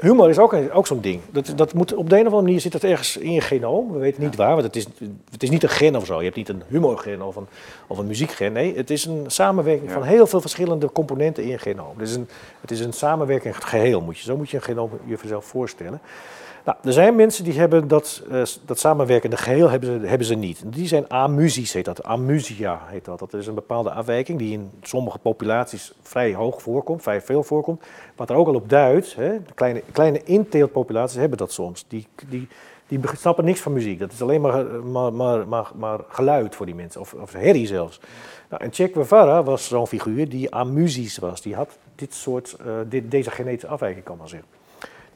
Humor is ook, ook zo'n ding. Dat, dat moet, op de een of andere manier zit dat ergens in je genoom. We weten niet waar, want het is, het is niet een gen of zo. Je hebt niet een humorgen of een, of een muziekgen. Nee, het is een samenwerking van heel veel verschillende componenten in je genoom. Het is een, het is een samenwerking geheel, moet je, zo moet je een genoom jezelf voorstellen. Nou, er zijn mensen die hebben dat, uh, dat samenwerkende geheel hebben ze, hebben ze niet. Die zijn amusisch, heet dat. Amusia heet dat. Dat is een bepaalde afwijking die in sommige populaties vrij hoog voorkomt, vrij veel voorkomt. Wat er ook al op duidt, hè, kleine, kleine inteeltpopulaties hebben dat soms. Die, die, die snappen niks van muziek. Dat is alleen maar, maar, maar, maar, maar geluid voor die mensen, of, of herrie zelfs. Nou, en Che Guevara was zo'n figuur die amusisch was. Die had dit soort, uh, dit, deze genetische afwijking, kan man zeggen.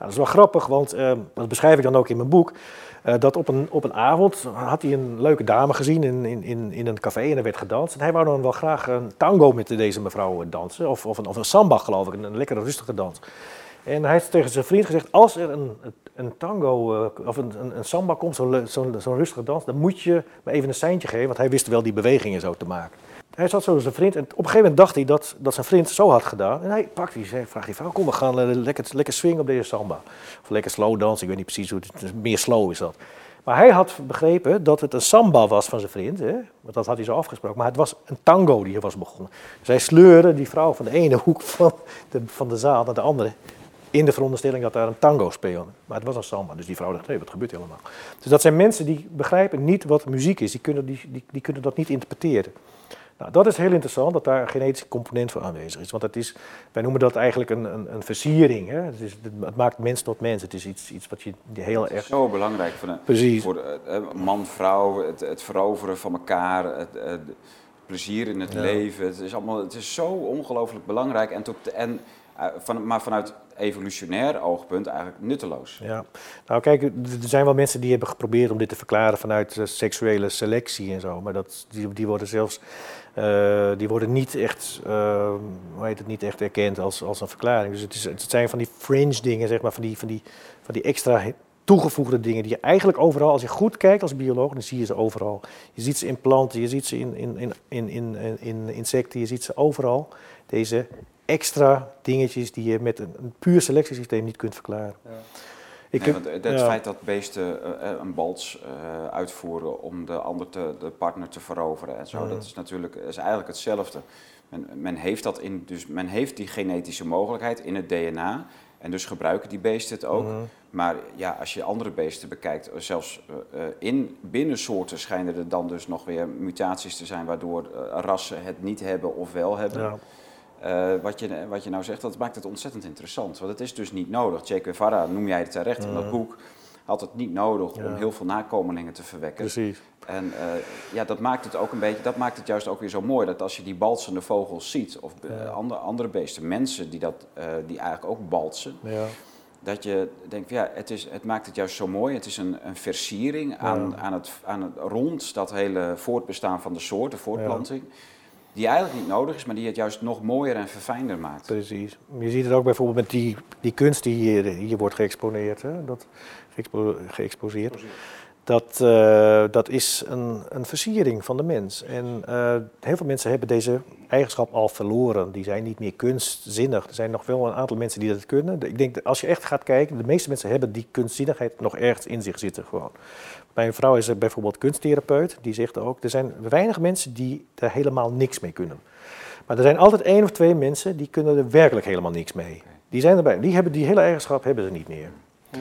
Dat is wel grappig, want uh, dat beschrijf ik dan ook in mijn boek. Uh, dat op een, op een avond had hij een leuke dame gezien in, in, in een café en er werd gedanst. En hij wou dan wel graag een tango met deze mevrouw dansen. Of, of, een, of een samba, geloof ik, een, een lekkere rustige dans. En hij heeft tegen zijn vriend gezegd: Als er een, een tango uh, of een, een, samba komt, zo'n zo, zo rustige dans, dan moet je me even een seintje geven. Want hij wist wel die bewegingen zo te maken. Hij zat zo met zijn vriend en op een gegeven moment dacht hij dat, dat zijn vriend zo had gedaan. En hij pakt die, zei, vraagt die vrouw, kom we gaan uh, lekker, lekker swingen op deze samba. Of lekker slow dansen, ik weet niet precies hoe het meer slow is dat. Maar hij had begrepen dat het een samba was van zijn vriend, hè? want dat had hij zo afgesproken. Maar het was een tango die er was begonnen. Dus hij sleurde die vrouw van de ene hoek van de, van de zaal naar de andere. In de veronderstelling dat daar een tango speelde. Maar het was een samba. Dus die vrouw dacht, hé, wat gebeurt hier allemaal? Dus dat zijn mensen die begrijpen niet wat muziek is. Die kunnen, die, die kunnen dat niet interpreteren. Nou, dat is heel interessant, dat daar een genetische component voor aanwezig is. Want dat is, wij noemen dat eigenlijk een, een, een versiering. Hè? Het, is, het, maakt mens tot mens. Het is iets, iets wat je heel erg... Zo belangrijk voor, Precies. voor man, vrouw, het, het, veroveren van elkaar, het, plezier in het leven. Het is, allemaal, het is zo ongelooflijk belangrijk. En, tot, en, van, maar vanuit evolutionair oogpunt eigenlijk nutteloos. Ja, nou kijk, er zijn wel mensen die hebben geprobeerd om dit te verklaren vanuit seksuele selectie en zo. Maar dat, die, die worden zelfs uh, die worden niet echt, uh, hoe heet het, niet echt erkend als, als een verklaring. Dus het, is, het zijn van die fringe dingen, zeg maar, van die, van die, van die extra toegevoegde dingen die je eigenlijk overal, als je goed kijkt als bioloog, dan zie je ze overal. Je ziet ze in planten, je ziet ze in, in, in, in, in, in insecten, je ziet ze overal. Deze extra dingetjes die je met een, een puur selectiesysteem niet kunt verklaren. Ja. Ik nee, het, het feit dat beesten uh, een bals uh, uitvoeren om de ander te, de partner te veroveren en zo, dat is natuurlijk is eigenlijk hetzelfde. Men, men, heeft dat in, dus men heeft die genetische mogelijkheid in het DNA en dus gebruiken die beesten het ook. Maar ja, als je andere beesten bekijkt, zelfs uh, in binnensoorten schijnen er dan dus nog weer mutaties te zijn waardoor rassen het niet hebben of wel hebben. Ja. Uh, wat, je, wat je nou zegt, dat maakt het ontzettend interessant. Want het is dus niet nodig. Che Guevara, noem jij het terecht in dat mhm. boek, had het niet nodig om heel veel nakomelingen te verwekken. Precies. En uh, ja, dat maakt het ook een beetje, dat maakt het juist ook weer zo mooi. Dat als je die balsende vogels ziet, of ja. andere, andere beesten, mensen die, dat, uh, die eigenlijk ook balsen. Ja. Dat je denkt, ja, het, is, het maakt het juist zo mooi. Het is een, een versiering aan, aan, het, aan het rond dat hele voortbestaan van de soort, de voortplanting die eigenlijk niet nodig is, maar die het juist nog mooier en verfijnder maakt. Precies. Je ziet het ook bijvoorbeeld met die, die kunst die hier, hier wordt geëxponeerd, hè? Dat, geëxpo, geëxposeerd. Dat, uh, dat is een, een versiering van de mens. En uh, heel veel mensen hebben deze eigenschap al verloren. Die zijn niet meer kunstzinnig. Er zijn nog wel een aantal mensen die dat kunnen. Ik denk, dat als je echt gaat kijken, de meeste mensen hebben die kunstzinnigheid nog ergens in zich zitten gewoon. Mijn vrouw is bijvoorbeeld kunsttherapeut. Die zegt ook, er zijn weinig mensen die er helemaal niks mee kunnen. Maar er zijn altijd één of twee mensen die kunnen er werkelijk helemaal niks mee. Die zijn erbij. Die, hebben, die hele eigenschap hebben ze niet meer.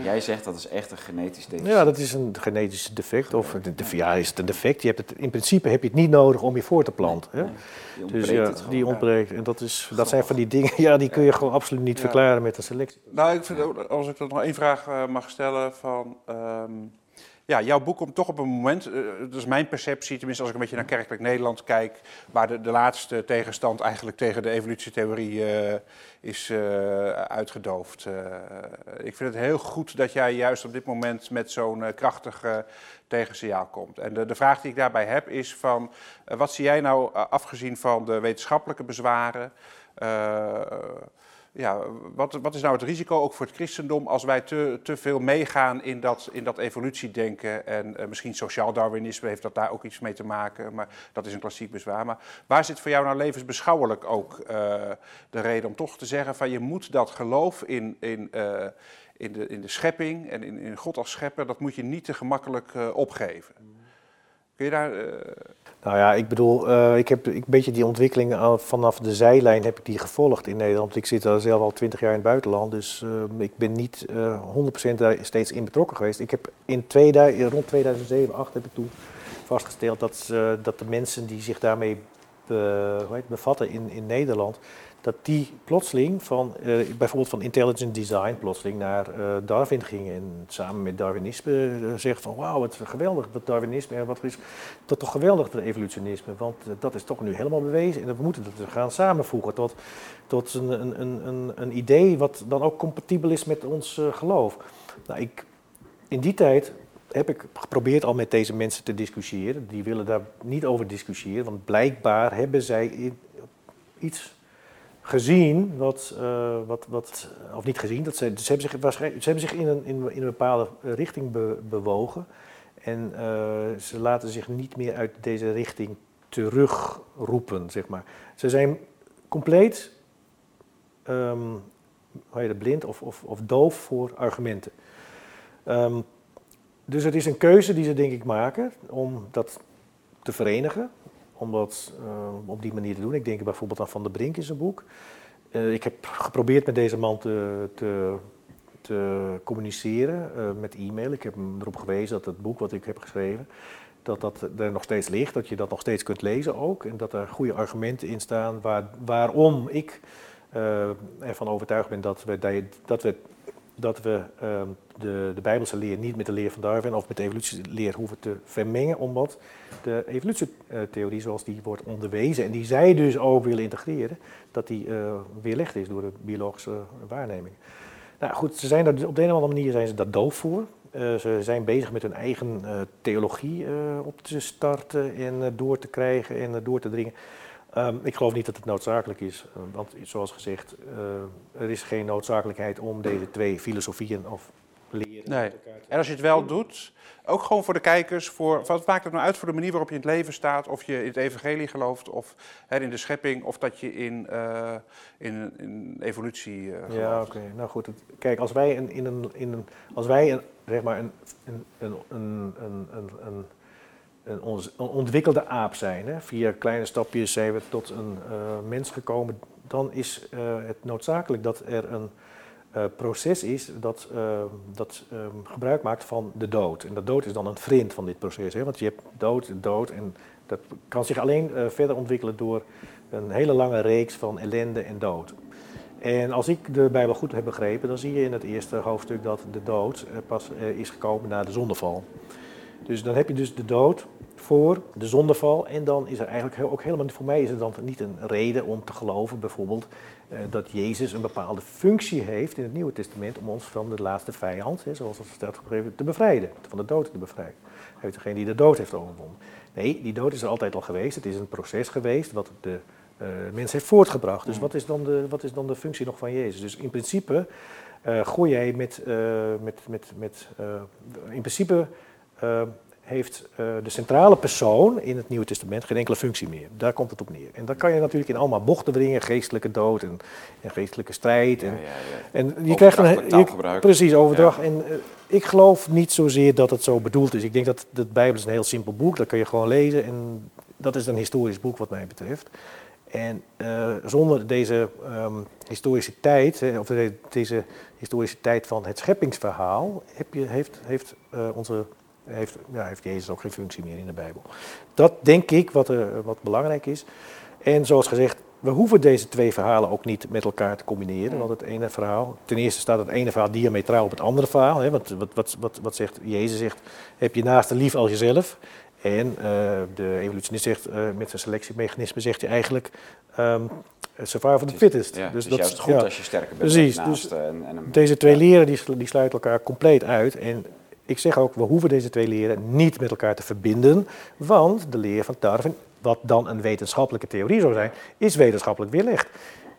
Jij zegt dat is echt een genetisch defect. Ja, dat is een genetisch defect. Of de, de, ja, is het een defect. Je hebt het, in principe heb je het niet nodig om je voor te planten. Hè? die ontbreekt dus ja, die ontbreekt. En dat, is, dat zijn van die dingen, ja, die kun je gewoon absoluut niet verklaren met een selectie. Nou, ik vind, als ik nog één vraag uh, mag stellen van... Um, ja, jouw boek komt toch op een moment, uh, dat is mijn perceptie, tenminste als ik een beetje naar kerkelijk Nederland kijk, waar de, laatste tegenstand eigenlijk tegen de evolutietheorie uh, is uh, uitgedoofd. ik vind het heel goed dat jij juist op dit moment met zo'n krachtig tegensignaal komt. En de, de, vraag die ik daarbij heb is van, wat zie jij nou afgezien van de wetenschappelijke bezwaren, ja, wat, wat is nou het risico ook voor het christendom als wij te, te veel meegaan in dat, in dat evolutiedenken? En uh, misschien sociaal Darwinisme heeft dat daar ook iets mee te maken, maar dat is een klassiek bezwaar. Maar waar zit voor jou nou levensbeschouwelijk ook uh, de reden om toch te zeggen van je moet dat geloof in, in, uh, in, de, in de schepping en in, in God als schepper, dat moet je niet te gemakkelijk opgeven? Kun je daar... Nou ja, ik bedoel, uh, ik heb een beetje die ontwikkeling vanaf de zijlijn heb ik die gevolgd in Nederland. Ik zit zelf al twintig jaar in het buitenland, dus uh, ik ben niet uh, eh, 100% daar steeds in betrokken geweest. Ik heb in 2000, rond 2007, 2008 heb ik toen vastgesteld dat, dat de mensen die zich daarmee be, heet, bevatten in, in Nederland, dat die plotseling van, uh, bijvoorbeeld van intelligent design, plotseling naar uh, Darwin gingen en samen met Darwinisme uh, zeggen van wauw, wat geweldig dat Darwinisme en wat is dat toch geweldig dat evolutionisme, want dat is toch nu helemaal bewezen en we moeten dat gaan samenvoegen tot, tot een, een, een, een idee wat dan ook compatibel is met ons geloof. Nou, ik, in die tijd heb ik geprobeerd al met deze mensen te discussiëren. Die willen daar niet over discussiëren, want blijkbaar hebben zij iets gezien wat, uh, wat, wat, of niet gezien, dat ze, ze hebben zich, ze hebben zich in een, in, in een bepaalde richting be, bewogen. En uh, ze laten zich niet meer uit deze richting terugroepen, zeg maar. Ze zijn compleet um, hoe heet blind of, of, of doof voor argumenten. Um, dus het is een keuze die ze denk ik maken om dat te verenigen om dat uh, op die manier te doen. Ik denk bijvoorbeeld aan Van der Brink in zijn boek. Uh, ik heb geprobeerd met deze man te, te, communiceren uh, met e-mail. Ik heb hem erop gewezen dat het boek wat ik heb geschreven, dat dat er nog steeds ligt, dat je dat nog steeds kunt lezen ook. En dat er goede argumenten in staan waar, waarom ik ervan overtuigd ben dat we, dat we dat we uh, de, de Bijbelse leer niet met de leer van Darwin of met de evolutieleer hoeven te vermengen, omdat de evolutietheorie zoals die wordt onderwezen en die zij dus ook willen integreren, dat die uh, weerlegd is door de biologische waarneming. Nou goed, ze zijn er, op de een of andere manier zijn ze daar doof voor. Uh, ze zijn bezig met hun eigen uh, theologie op te starten en door te krijgen en door te dringen. Um, ik geloof niet dat het noodzakelijk is, uh, want zoals gezegd, uh, er is geen noodzakelijkheid om deze twee filosofieën of leren nee. elkaar te En als je het wel doet, ook gewoon voor de kijkers, voor, wat maakt het nou uit voor de manier waarop je in het leven staat, of je in het evangelie gelooft, of hè, in de schepping, of dat je in, uh, in, in evolutie gelooft. Ja, oké. Okay. Nou goed, het, kijk, als wij in, in een, in een, als wij een, zeg maar een, een, een, een, een, een een, ontwikkelde aap zijn. Hè. Via kleine stapjes zijn we tot een uh, mens gekomen. Dan is uh, het noodzakelijk dat er een uh, proces is dat, dat um, gebruik maakt van de dood. En de dood is dan een vriend van dit proces. Hè. Want je hebt dood, dood en dat kan zich alleen verder ontwikkelen door een hele lange reeks van ellende en dood. En als ik de Bijbel goed heb begrepen, dan zie je in het eerste hoofdstuk dat de dood pas is gekomen na de zondeval. Dus dan heb je dus de dood voor de zondeval. En dan is er eigenlijk ook helemaal, voor mij is het dan niet een reden om te geloven bijvoorbeeld eh, dat Jezus een bepaalde functie heeft in het Nieuwe Testament om ons van de laatste vijand, hè, zoals het staat geschreven, te bevrijden, van de dood te bevrijden. Hij heeft degene die de dood heeft overwonnen. Nee, die dood is er altijd al geweest. Het is een proces geweest wat de uh, mens heeft voortgebracht. Dus mm. wat is, dan de, wat is dan de functie nog van Jezus? Dus in principe uh, gooi jij met, uh, met, met, met in principe heeft uh, de centrale persoon in het Nieuwe Testament geen enkele functie meer. Daar komt het op neer. En dan kan je natuurlijk in allemaal bochten brengen, geestelijke dood en, en geestelijke strijd. En, ja, ja, ja. en je krijgt een je, precies overdracht. En uh, ik geloof niet zozeer dat het zo bedoeld is. Ik denk dat de Bijbel is een heel simpel boek, dat kun je gewoon lezen. En dat is een historisch boek wat mij betreft. En uh, zonder deze um, historische tijd, of de, deze historische tijd van het scheppingsverhaal, heb je, heeft, heeft onze heeft, ja, heeft Jezus ook geen functie meer in de Bijbel. Dat denk ik wat, uh, wat belangrijk is. En zoals gezegd, we hoeven deze twee verhalen ook niet met elkaar te combineren. Want het ene verhaal, ten eerste staat het ene verhaal diametraal op het andere verhaal. Hè, wat, wat, wat, wat, wat zegt Jezus zegt, heb je naaste lief als jezelf. En uh, de evolutionist zegt, uh, met zijn selectiemechanisme zegt hij eigenlijk, um, survival of the fittest. Ja, dus, dus dat is goed ja, als je sterker bent. Precies, dus en, en deze twee leren die, die sluiten elkaar compleet uit. En ik zeg ook, we hoeven deze twee leren niet met elkaar te verbinden, want de leer van Darwin, wat dan een wetenschappelijke theorie zou zijn, is wetenschappelijk weerlegd.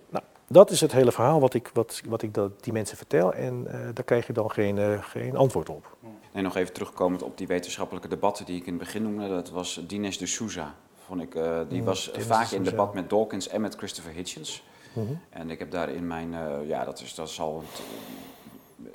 Nou, dat is het hele verhaal wat ik, wat, wat ik dat, die mensen vertel. En uh, daar krijg je dan geen, uh, geen antwoord op. En nog even terugkomend op die wetenschappelijke debatten die ik in het begin noemde. Dat was Dines de Souza. Vond ik, uh, die mm, was vaak in debat met Dawkins en met Christopher Hitchens. Mm -hmm. En ik heb daar in mijn, ja, dat, is, dat zal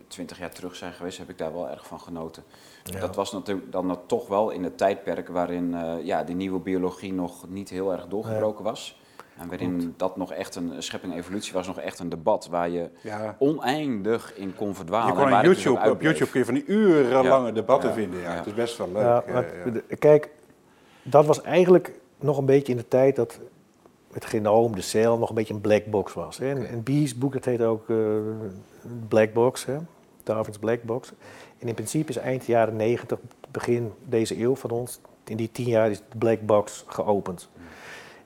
twintig jaar terug zijn geweest, heb ik daar wel erg van genoten. Ja. Dat was natuurlijk dan toch wel in het tijdperk waarin ja, de nieuwe biologie nog niet heel erg doorgebroken ja. was. En waarin dat nog echt een schepping evolutie was, nog echt een debat waar je ja. oneindig in kon verdwalen. Je kon op YouTube, op YouTube kun je van die urenlange debatten vinden. Ja. Het is best wel leuk. Maar, kijk, dat was eigenlijk nog een beetje in de tijd dat het genoom, de cel, nog een beetje een black box was. Hè. En, en B's boek, dat heet ook uh, Black Box, hè. Darwin's Black Box. En in principe is eind jaren 90, begin deze eeuw van ons, in die tien jaar is de black box geopend.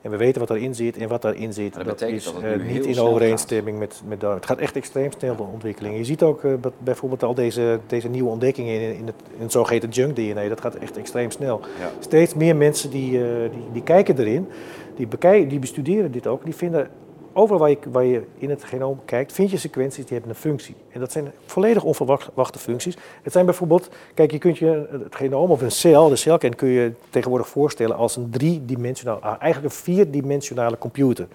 En we weten wat erin zit en wat daarin zit, dat, dat is dat uh, niet in overeenstemming met, met Het gaat echt extreem snel, de ontwikkeling. Je ziet ook uh, bijvoorbeeld al deze, deze nieuwe ontdekkingen in, in, het, in het zogeheten junk DNA, dat gaat echt extreem snel. Ja. Steeds meer mensen die, uh, die, die kijken erin, die, bekijken, die bestuderen dit ook, die vinden overal waar je, waar je, in het genoom kijkt, vind je sequenties die hebben een functie. En dat zijn volledig onverwachte functies. Het zijn bijvoorbeeld, kijk, je kunt je het genoom of een cel, de celkern, kun je tegenwoordig voorstellen als een driedimensionaal, ah, eigenlijk een vierdimensionale computer.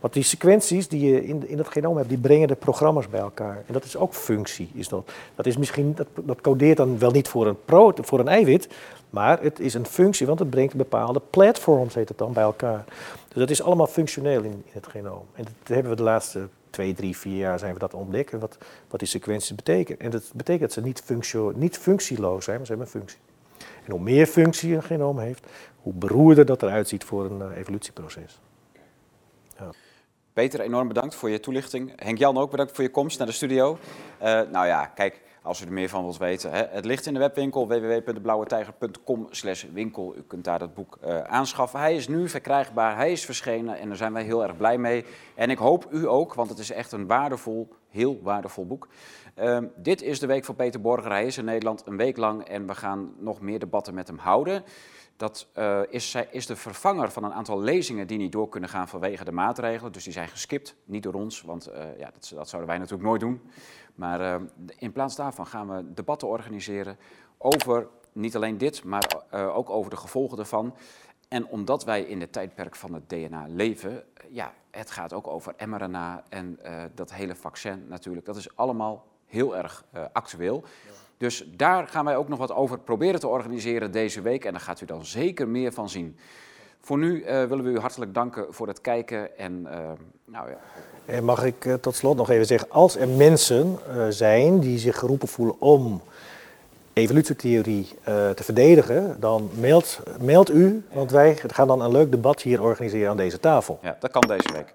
Want die sequenties die je in, in het genoom hebt, die brengen de programma's bij elkaar. En dat is ook functie. Is dat. Dat, is misschien, dat, dat codeert dan wel niet voor een, pro, voor een eiwit, maar het is een functie, want het brengt bepaalde platforms, heet het dan, bij elkaar. Dus dat is allemaal functioneel in, in het genoom. En dat hebben we de laatste twee, drie, vier jaar zijn we dat ontdekken, wat, wat die sequenties betekenen. En dat betekent dat ze niet, functio, niet functieloos zijn, maar ze hebben een functie. En hoe meer functie een genoom heeft, hoe beroerder dat eruit ziet voor een uh, evolutieproces. Ja. Peter, enorm bedankt voor je toelichting. Henk-Jan ook bedankt voor je komst naar de studio. Uh, nou ja, kijk, als u er meer van wilt weten. Hè. Het ligt in de webwinkel www.deblauwetijger.com winkel. U kunt daar dat boek uh, aanschaffen. Hij is nu verkrijgbaar, hij is verschenen en daar zijn wij heel erg blij mee. En ik hoop u ook, want het is echt een waardevol, heel waardevol boek. Uh, dit is de week van Peter Borger. Hij is in Nederland een week lang en we gaan nog meer debatten met hem houden. Dat uh, is, is, de vervanger van een aantal lezingen die niet door kunnen gaan vanwege de maatregelen. Dus die zijn geskipt, niet door ons, want uh, ja, dat, dat, zouden wij natuurlijk nooit doen. Maar uh, in plaats daarvan gaan we debatten organiseren over niet alleen dit, maar ook over de gevolgen ervan. En omdat wij in het tijdperk van het DNA leven, ja, het gaat ook over mRNA en dat hele vaccin natuurlijk. Dat is allemaal heel erg actueel. Dus daar gaan wij ook nog wat over proberen te organiseren deze week. En daar gaat u dan zeker meer van zien. Voor nu uh, willen we u hartelijk danken voor het kijken. En, uh, nou ja. en mag ik uh, tot slot nog even zeggen, als er mensen zijn die zich geroepen voelen om evolutietheorie te verdedigen, dan mailt, mailt u, want wij gaan dan een leuk debat hier organiseren aan deze tafel. Ja, dat kan deze week.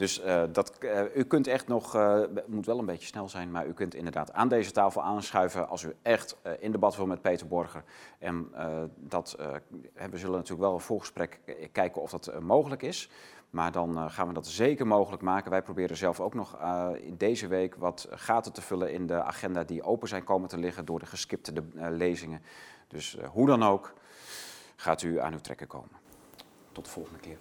Dus uh, dat, uh, u kunt echt nog, uh, moet wel een beetje snel zijn, maar u kunt inderdaad aan deze tafel aanschuiven als u echt in debat wil met Peter Borger. En dat, we zullen natuurlijk wel een voorgesprek kijken of dat mogelijk is. Maar dan gaan we dat zeker mogelijk maken. Wij proberen zelf ook nog in deze week wat gaten te vullen in de agenda die open zijn komen te liggen door de geskipte lezingen. Dus hoe dan ook, gaat u aan uw trekken komen. Tot de volgende keer.